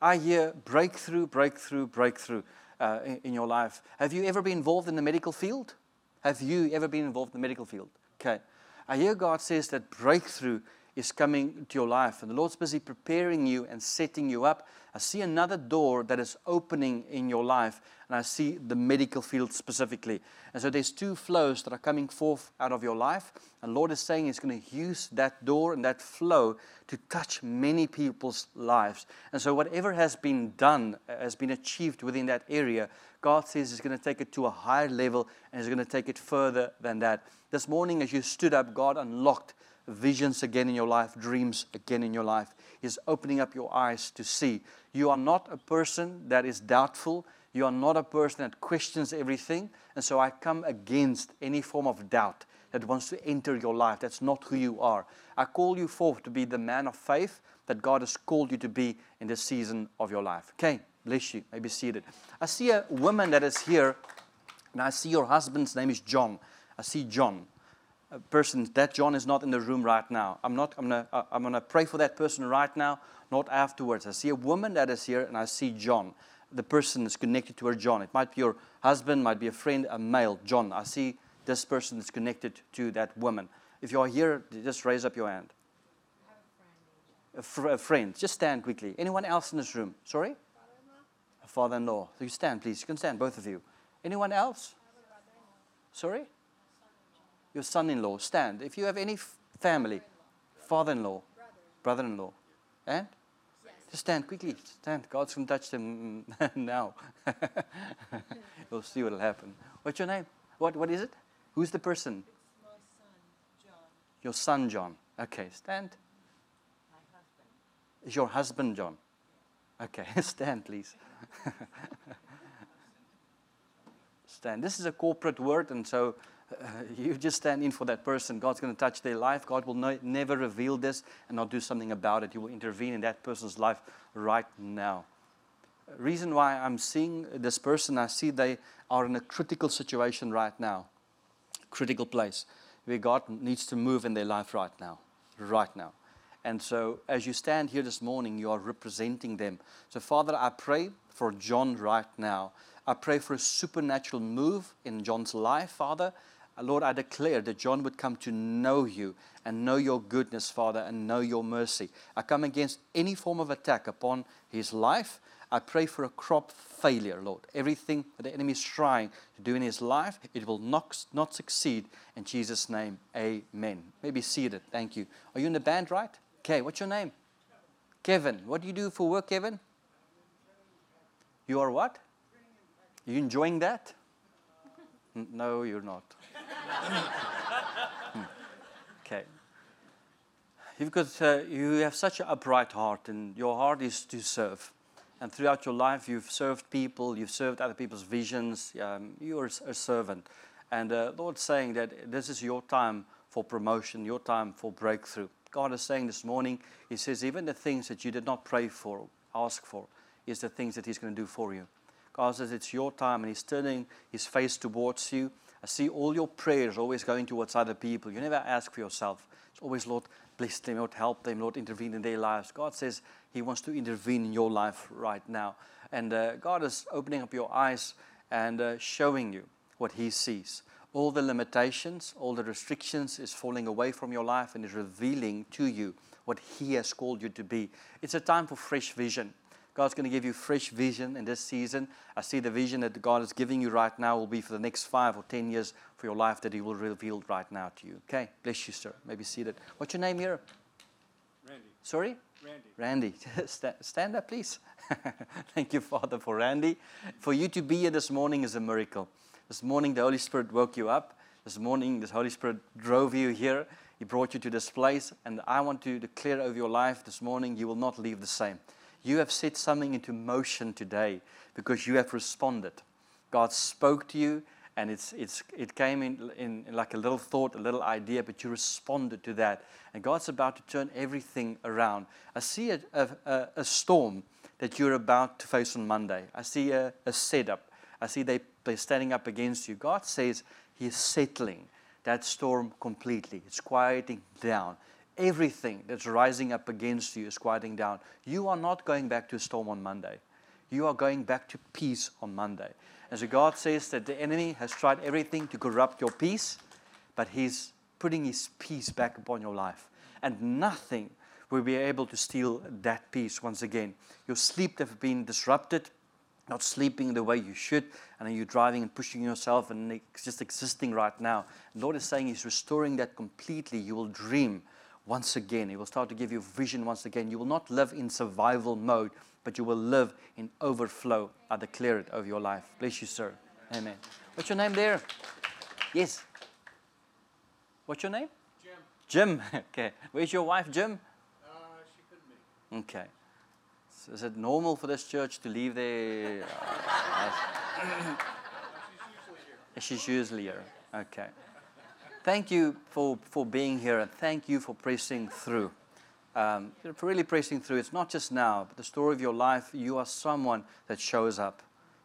I hear breakthrough, breakthrough, breakthrough uh, in, in your life. Have you ever been involved in the medical field? Have you ever been involved in the medical field? Okay. I hear God says that breakthrough is coming to your life, and the Lord's busy preparing you and setting you up. I see another door that is opening in your life, and I see the medical field specifically. And so there's two flows that are coming forth out of your life, and Lord is saying He's going to use that door and that flow to touch many people's lives. And so whatever has been done, uh, has been achieved within that area, God says He's going to take it to a higher level, and He's going to take it further than that. This morning, as you stood up, God unlocked visions again in your life, dreams again in your life. He's opening up your eyes to see. You are not a person that is doubtful. You are not a person that questions everything. And so I come against any form of doubt that wants to enter your life. That's not who you are. I call you forth to be the man of faith that God has called you to be in this season of your life. Okay, bless you. May be seated. I see a woman that is here, and I see your husband's name is John. I see John person that John is not in the room right now. I'm not. I'm gonna. I'm gonna pray for that person right now, not afterwards. I see a woman that is here, and I see John. The person is connected to her, John. It might be your husband, might be a friend, a male, John. I see this person is connected to that woman. If you are here, just raise up your hand. A, fr- a friend. Just stand quickly. Anyone else in this room? Sorry. A father-in-law. So you stand, please. You can stand, both of you. Anyone else? Sorry your son in law. Stand. If you have any f- family, father in law, brother in law. And? Eh? Just stand quickly. Stand. God's going to touch them (laughs) now. (laughs) You'll see what will happen. What's your name? What, what is it? Who's the person? My son, John, Your son, John. Okay, stand. my husband. Is your husband, John? Okay, (laughs) stand, please. stand. This is a corporate word, and so uh, (laughs) you just stand in for that person. God's going to touch their life. God will no, never reveal this and not do something about it. He will intervene in that person's life right now. Reason why I'm seeing this person, I see they are in a critical situation right now, critical place where God needs to move in their life right now, right now. And so, as you stand here this morning, you are representing them. So, Father, I pray for John right now. I pray for a supernatural move in John's life, Father. Lord, I declare that John would come to know you and know your goodness, Father, and know your mercy. I come against any form of attack upon his life. I pray for a crop failure, Lord. Everything that the enemy is trying to do in his life, it will not, not succeed. In Jesus' name, amen. Maybe seated. Thank you. Are you in the band, right? Okay, what's your name? Kevin. What do you do for work, Kevin? You are what? Are you enjoying that? No, you're not. Okay. You've got, uh, you have such an upright heart, and your heart is to serve. And throughout your life, you've served people, you've served other people's visions. Um, you're a servant. And uh, Lord's saying that this is your time for promotion, your time for breakthrough. God is saying this morning, He says, even the things that you did not pray for, ask for, is the things that He's going to do for you. God says it's your time and He's turning His face towards you. I see all your prayers always going towards other people. You never ask for yourself. It's always, Lord, bless them, Lord, help them, Lord, intervene in their lives. God says He wants to intervene in your life right now. And uh, God is opening up your eyes and uh, showing you what He sees. All the limitations, all the restrictions is falling away from your life and is revealing to you what He has called you to be. It's a time for fresh vision. God's going to give you fresh vision in this season. I see the vision that God is giving you right now will be for the next five or ten years for your life that He will reveal right now to you. Okay, bless you, sir. Maybe seated. What's your name here? Randy. Sorry? Randy. Randy. (laughs) Stand up, please. (laughs) Thank you, Father, for Randy. For you to be here this morning is a miracle. This morning, the Holy Spirit woke you up. This morning, the Holy Spirit drove you here. He brought you to this place. And I want to declare over your life this morning, you will not leave the same. You have set something into motion today because you have responded. God spoke to you, and it's, it's, it came in, in, like a little thought, a little idea, but you responded to that. And God's about to turn everything around. I see a, a, a storm that you're about to face on Monday. I see a, a setup. I see they, they're standing up against you. God says He is settling that storm completely, it's quieting down everything that's rising up against you is quieting down. You are not going back to a storm on Monday. You are going back to peace on Monday. And so God says that the enemy has tried everything to corrupt your peace, but he's putting his peace back upon your life. And nothing will be able to steal that peace once again. Your sleep have been disrupted, not sleeping the way you should, and you're driving and pushing yourself and just existing right now. And Lord is saying He's restoring that completely. You will dream once again. He will start to give you vision once again. You will not live in survival mode, but you will live in overflow. I declare it over your life. Bless you, sir. Amen. What's your name there? Yes. What's your name? Jim. Jim. (laughs) okay. Where's your wife, Jim? Uh, she couldn't make. Okay. So is it normal for this church to leave there? (laughs) (coughs) She's usually here. She's usually here. Okay. Thank you for, for being here and thank you for pressing through. Um, for really pressing through. It's not just now, but the story of your life. You are someone that shows up,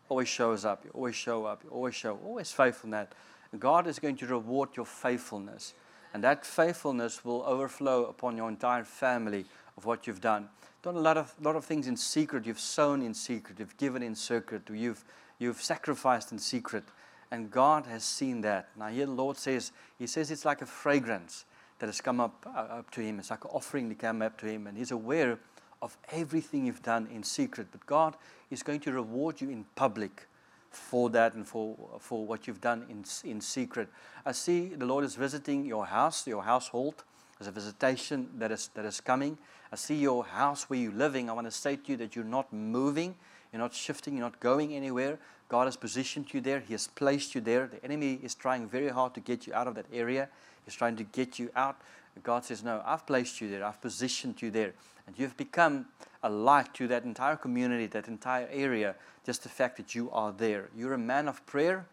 always shows up. You always show up. You always show, always faithful in that. God is going to reward your faithfulness, and that faithfulness will overflow upon your entire family of what you've done. Done a lot of lot of things in secret. You've sown in secret. You've given in secret. You've you've sacrificed in secret. And God has seen that. Now, here the Lord says, He says it's like a fragrance that has come up, uh, up to Him. It's like an offering to come up to Him. And He's aware of everything you've done in secret. But God is going to reward you in public for that and for, for what you've done in, in secret. I see the Lord is visiting your house, your household. There's a visitation that is, that is coming. I see your house where you're living. I want to say to you that you're not moving, you're not shifting, you're not going anywhere. God has positioned you there. He has placed you there. The enemy is trying very hard to get you out of that area. He's trying to get you out. God says, No, I've placed you there. I've positioned you there. And you've become a light to that entire community, that entire area, just the fact that you are there. You're a man of prayer.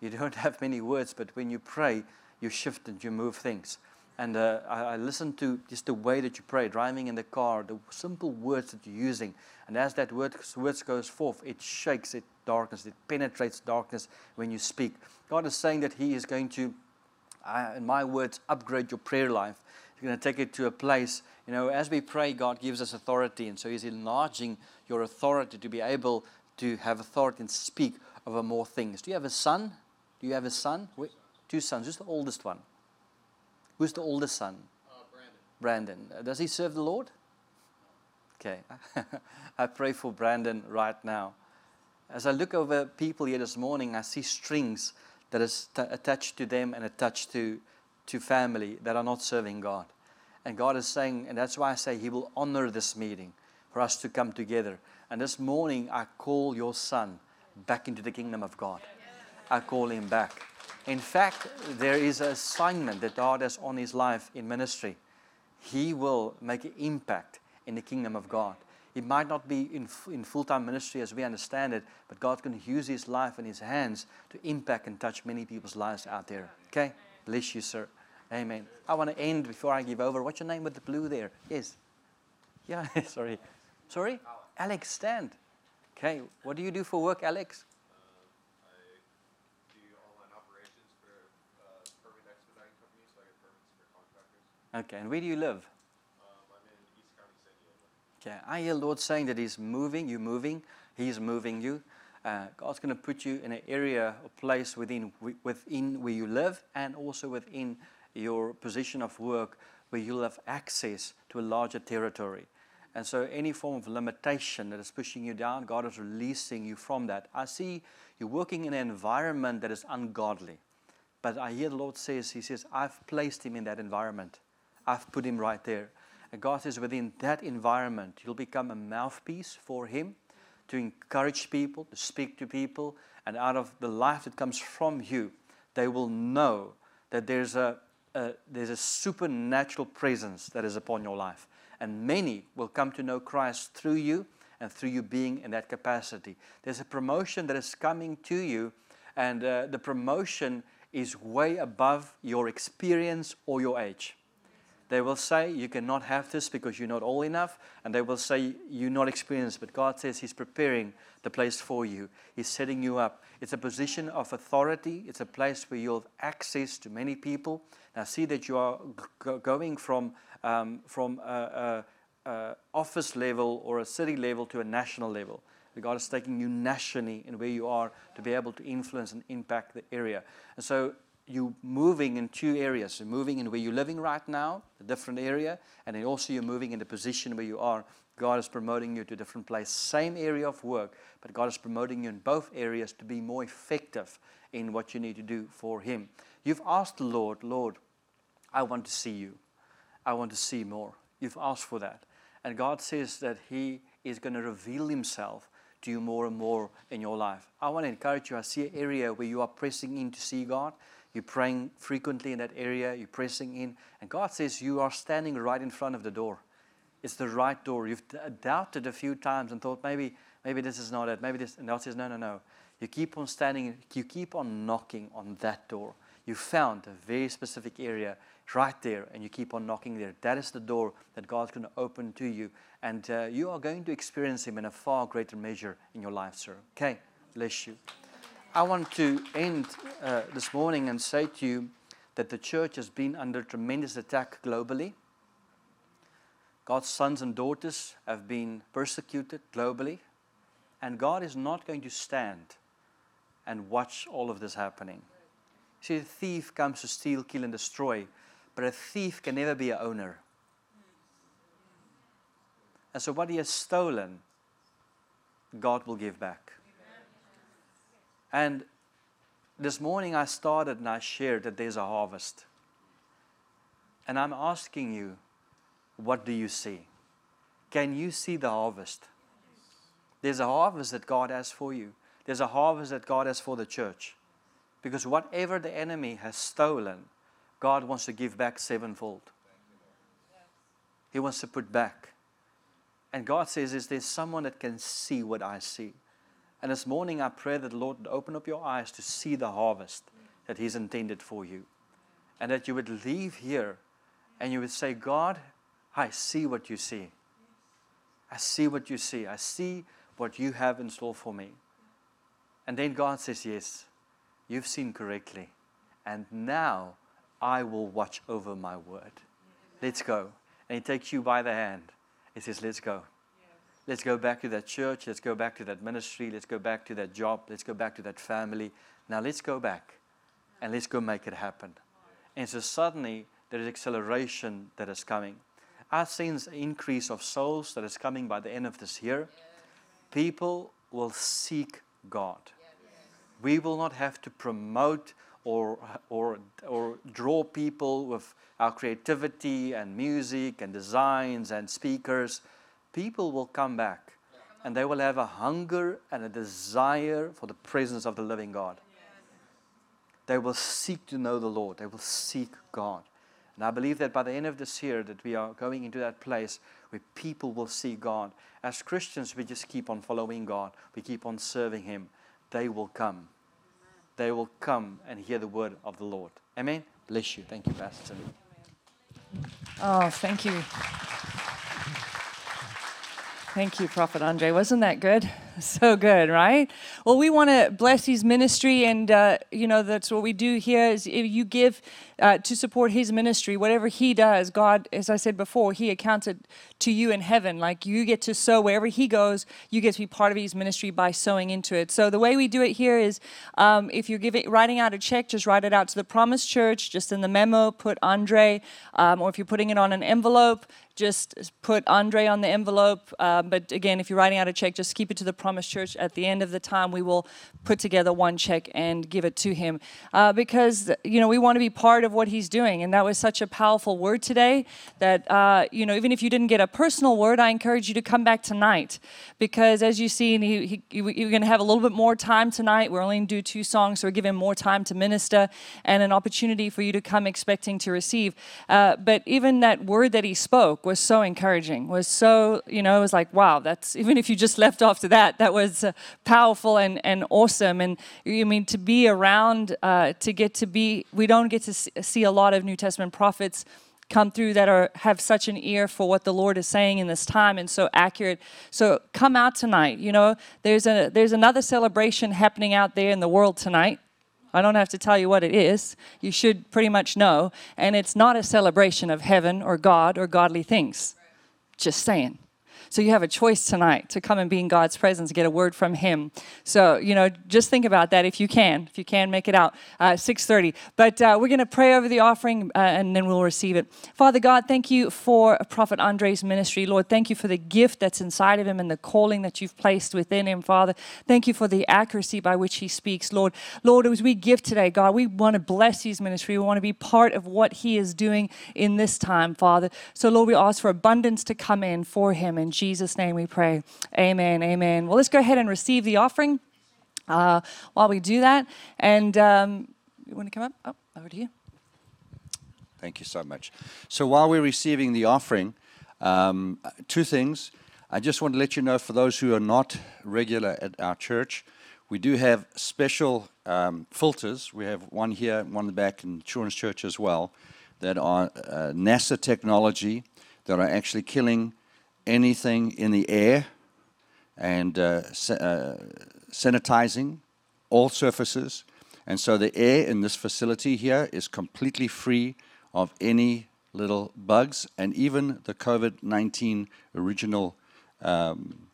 You don't (laughs) have many words, but when you pray, you shift and you move things. And uh, I, I listen to just the way that you pray, driving in the car, the simple words that you're using. And as that word, words goes forth, it shakes it darkness, it penetrates darkness when you speak. God is saying that He is going to, uh, in my words, upgrade your prayer life. He's going to take it to a place, you know, as we pray, God gives us authority. And so He's enlarging your authority to be able to have authority and speak over more things. Do you have a son? Do you have a son? Two sons. Who's the oldest one? Who's the oldest son? Uh, Brandon. Brandon. Uh, Does he serve the Lord? Okay. (laughs) I pray for Brandon right now. As I look over people here this morning, I see strings that is t- attached to them and attached to, to family that are not serving God. And God is saying, and that's why I say He will honor this meeting for us to come together. And this morning, I call your son back into the kingdom of God. I call him back. In fact, there is an assignment that God has on his life in ministry. He will make an impact in the kingdom of God. It might not be in, in full time ministry as we understand it, but God's going to use his life and his hands to impact and touch many people's lives out there. Okay? Bless you, sir. Amen. I want to end before I give over. What's your name with the blue there? Yes. Yeah, (laughs) sorry. Sorry? Alex, stand. Okay. What do you do for work, Alex? Uh, I do online operations for a permit expediting company, so I get permits for contractors. Okay. And where do you live? Um, I'm in East County, San Diego. Okay, I hear Lord saying that He's moving, you moving, He's moving you. Uh, God's going to put you in an area a place within within where you live, and also within your position of work, where you'll have access to a larger territory. And so, any form of limitation that is pushing you down, God is releasing you from that. I see you working in an environment that is ungodly, but I hear the Lord says, He says, I've placed him in that environment. I've put him right there. God says, within that environment, you'll become a mouthpiece for Him to encourage people, to speak to people, and out of the life that comes from you, they will know that there's a, a, there's a supernatural presence that is upon your life. And many will come to know Christ through you and through you being in that capacity. There's a promotion that is coming to you, and uh, the promotion is way above your experience or your age. They will say, You cannot have this because you're not old enough. And they will say, You're not experienced. But God says He's preparing the place for you, He's setting you up. It's a position of authority, it's a place where you'll have access to many people. Now, see that you are g- going from, um, from a, a, a office level or a city level to a national level. God is taking you nationally in where you are to be able to influence and impact the area. And so you're moving in two areas. You're moving in where you're living right now, a different area, and then also you're moving in the position where you are. God is promoting you to a different place. Same area of work, but God is promoting you in both areas to be more effective in what you need to do for Him. You've asked the Lord, Lord, I want to see you. I want to see more. You've asked for that. And God says that He is going to reveal Himself to you more and more in your life. I want to encourage you. I see an area where you are pressing in to see God. You're praying frequently in that area, you're pressing in, and God says you are standing right in front of the door. It's the right door. You've doubted a few times and thought maybe, maybe this is not it. Maybe this. And God says, no, no, no. You keep on standing. You keep on knocking on that door. You found a very specific area right there, and you keep on knocking there. That is the door that God's going to open to you, and uh, you are going to experience Him in a far greater measure in your life, sir. Okay, bless you. I want to end uh, this morning and say to you that the church has been under tremendous attack globally. God's sons and daughters have been persecuted globally, and God is not going to stand and watch all of this happening. See, the thief comes to steal, kill, and destroy, but a thief can never be an owner. And so, what he has stolen, God will give back. And this morning I started and I shared that there's a harvest. And I'm asking you, what do you see? Can you see the harvest? There's a harvest that God has for you. There's a harvest that God has for the church. Because whatever the enemy has stolen, God wants to give back sevenfold. He wants to put back. And God says, Is there someone that can see what I see? And this morning, I pray that the Lord would open up your eyes to see the harvest that He's intended for you. And that you would leave here and you would say, God, I see what you see. I see what you see. I see what you have in store for me. And then God says, Yes, you've seen correctly. And now I will watch over my word. Let's go. And He takes you by the hand. He says, Let's go. Let's go back to that church. Let's go back to that ministry. Let's go back to that job. Let's go back to that family. Now let's go back. and let's go make it happen. And so suddenly there is acceleration that is coming. I sense an increase of souls that is coming by the end of this year. People will seek God. We will not have to promote or, or, or draw people with our creativity and music and designs and speakers. People will come back and they will have a hunger and a desire for the presence of the living God. They will seek to know the Lord. They will seek God. And I believe that by the end of this year that we are going into that place where people will see God. As Christians, we just keep on following God. We keep on serving Him. They will come. They will come and hear the word of the Lord. Amen. Bless you. Thank you, Pastor. Oh, thank you. Thank you, Prophet Andre. Wasn't that good? (laughs) So good, right? Well, we want to bless his ministry, and uh, you know that's what we do here. Is if you give uh, to support his ministry, whatever he does, God, as I said before, he accounts it to you in heaven. Like you get to sow wherever he goes, you get to be part of his ministry by sowing into it. So the way we do it here is, um, if you're giving writing out a check, just write it out to the Promise Church. Just in the memo, put Andre, um, or if you're putting it on an envelope, just put Andre on the envelope. Um, but again, if you're writing out a check, just keep it to the Promise Church. At the end of the time, we will put together one check and give it to him uh, because you know we want to be part of what he's doing, and that was such a powerful word today. That uh, you know, even if you didn't get a personal word, I encourage you to come back tonight because as you see, he, he, you're going to have a little bit more time tonight. We're only going to do two songs, so we're giving more time to minister and an opportunity for you to come expecting to receive. Uh, but even that word that he spoke was so encouraging. Was so you know, it was like wow. That's even if you just left after that, that was uh, powerful and, and awesome. And I mean, to be around, uh, to get to be, we don't get to see a lot of New Testament prophets come through that are have such an ear for what the Lord is saying in this time and so accurate. So come out tonight. You know, there's a there's another celebration happening out there in the world tonight. I don't have to tell you what it is. You should pretty much know. And it's not a celebration of heaven or God or godly things. Just saying. So you have a choice tonight to come and be in God's presence, get a word from Him. So you know, just think about that if you can, if you can make it out. Uh, Six thirty. But uh, we're going to pray over the offering, uh, and then we'll receive it. Father God, thank you for Prophet Andre's ministry, Lord. Thank you for the gift that's inside of him and the calling that you've placed within him, Father. Thank you for the accuracy by which he speaks, Lord. Lord, as we give today, God, we want to bless his ministry. We want to be part of what he is doing in this time, Father. So, Lord, we ask for abundance to come in for him. In Jesus' name we pray. Amen. Amen. Well, let's go ahead and receive the offering uh, while we do that. And um, you want to come up? Oh, over to you. Thank you so much. So while we're receiving the offering, um, two things. I just want to let you know for those who are not regular at our church, we do have special um, filters. We have one here, one in the back in Children's Church as well, that are uh, NASA technology that are actually killing anything in the air and uh, sa- uh, sanitizing all surfaces. And so the air in this facility here is completely free of any little bugs and even the COVID 19 original um,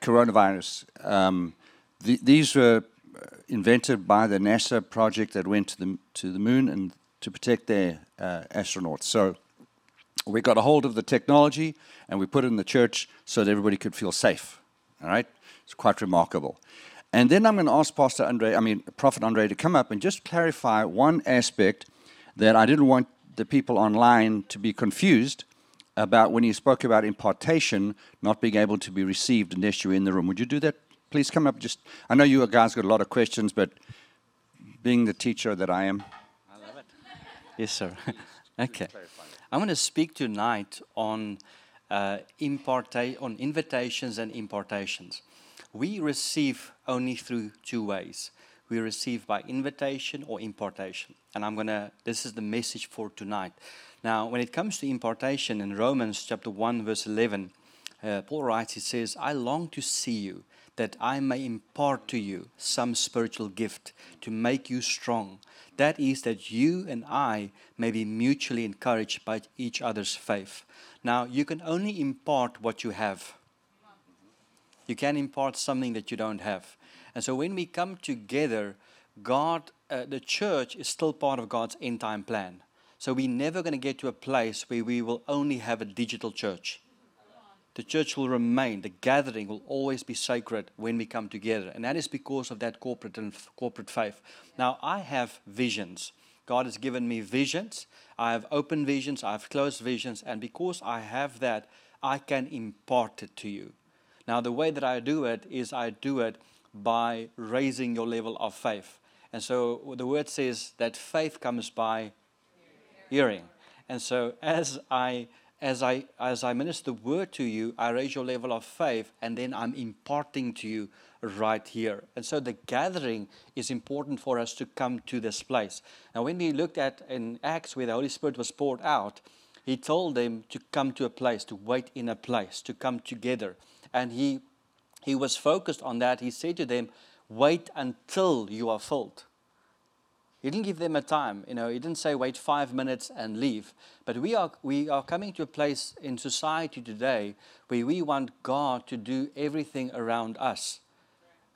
coronavirus. Um, the, these were invented by the NASA project that went to the, to the moon and to protect their uh, astronauts. So we got a hold of the technology and we put it in the church so that everybody could feel safe. All right? It's quite remarkable. And then I'm going to ask Pastor Andre, I mean, Prophet Andre, to come up and just clarify one aspect that I didn't want the people online to be confused about when he spoke about impartation not being able to be received unless you're in the room. Would you do that? Please come up. Just, I know you guys got a lot of questions, but being the teacher that I am, I love it. Yes, sir. (laughs) okay. I'm going to speak tonight on uh, on invitations and impartations. We receive only through two ways. We receive by invitation or impartation. And I'm going to, this is the message for tonight. Now, when it comes to impartation in Romans chapter 1, verse 11, uh, Paul writes, he says, I long to see you that I may impart to you some spiritual gift to make you strong. That is, that you and I may be mutually encouraged by each other's faith. Now, you can only impart what you have. You can impart something that you don't have. And so when we come together, God, uh, the church is still part of God's end time plan. So we're never going to get to a place where we will only have a digital church. The church will remain, the gathering will always be sacred when we come together. And that is because of that corporate and corporate faith. Now, I have visions. God has given me visions. I have open visions, I have closed visions, and because I have that, I can impart it to you. Now, the way that I do it is I do it by raising your level of faith. And so the word says that faith comes by hearing. And so as I as I as I minister the word to you, I raise your level of faith and then I'm imparting to you right here. And so the gathering is important for us to come to this place. Now when we looked at in Acts where the Holy Spirit was poured out, he told them to come to a place, to wait in a place, to come together. And he he was focused on that. He said to them, Wait until you are filled. He didn't give them a time. You know, he didn't say wait five minutes and leave. But we are we are coming to a place in society today where we want God to do everything around us.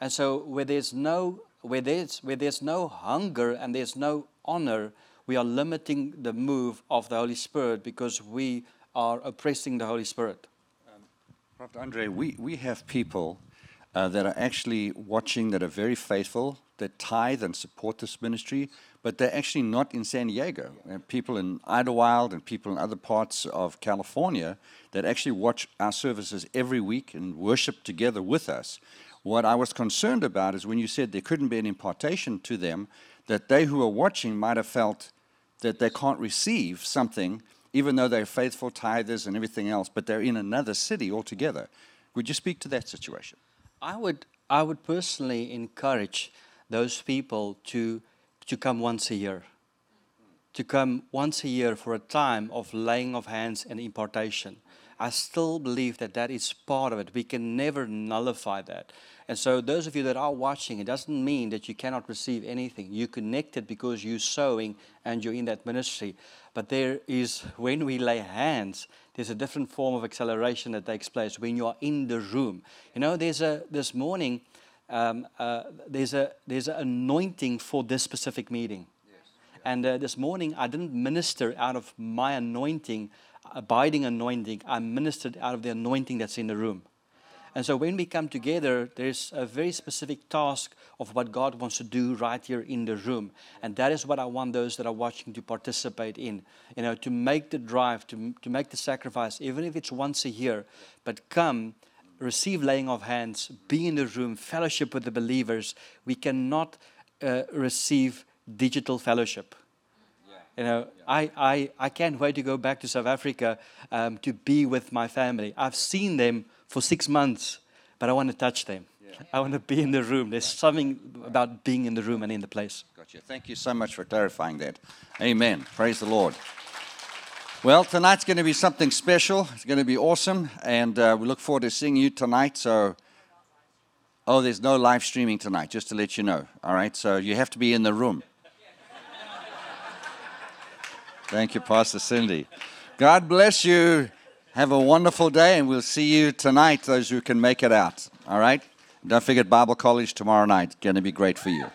And so where there's no where there's where there's no hunger and there's no honor, we are limiting the move of the Holy Spirit because we are oppressing the Holy Spirit. Prophet Andre, we, we have people uh, that are actually watching that are very faithful, that tithe and support this ministry, but they're actually not in San Diego. Uh, people in Idyllwild and people in other parts of California that actually watch our services every week and worship together with us. What I was concerned about is when you said there couldn't be an impartation to them, that they who are watching might have felt that they can't receive something, even though they're faithful tithers and everything else, but they're in another city altogether. Would you speak to that situation? I would I would personally encourage those people to to come once a year. To come once a year for a time of laying of hands and impartation. I still believe that that is part of it. We can never nullify that. And so, those of you that are watching, it doesn't mean that you cannot receive anything. You're connected because you're sowing and you're in that ministry. But there is, when we lay hands, there's a different form of acceleration that takes place when you are in the room. You know, there's a, this morning, um, uh, there's, a, there's an anointing for this specific meeting. And uh, this morning, I didn't minister out of my anointing, abiding anointing. I ministered out of the anointing that's in the room. And so when we come together, there's a very specific task of what God wants to do right here in the room. And that is what I want those that are watching to participate in. You know, to make the drive, to, to make the sacrifice, even if it's once a year, but come, receive laying of hands, be in the room, fellowship with the believers. We cannot uh, receive digital fellowship. You know, I, I, I can't wait to go back to South Africa um, to be with my family. I've seen them for six months, but I want to touch them. I want to be in the room. There's something about being in the room and in the place. Gotcha. Thank you so much for clarifying that. Amen. Praise the Lord. Well, tonight's going to be something special. It's going to be awesome, and uh, we look forward to seeing you tonight. So, oh, there's no live streaming tonight, just to let you know. All right, so you have to be in the room. Thank you, Pastor Cindy. God bless you. Have a wonderful day, and we'll see you tonight, those who can make it out. All right? Don't forget Bible College tomorrow night. It's going to be great for you.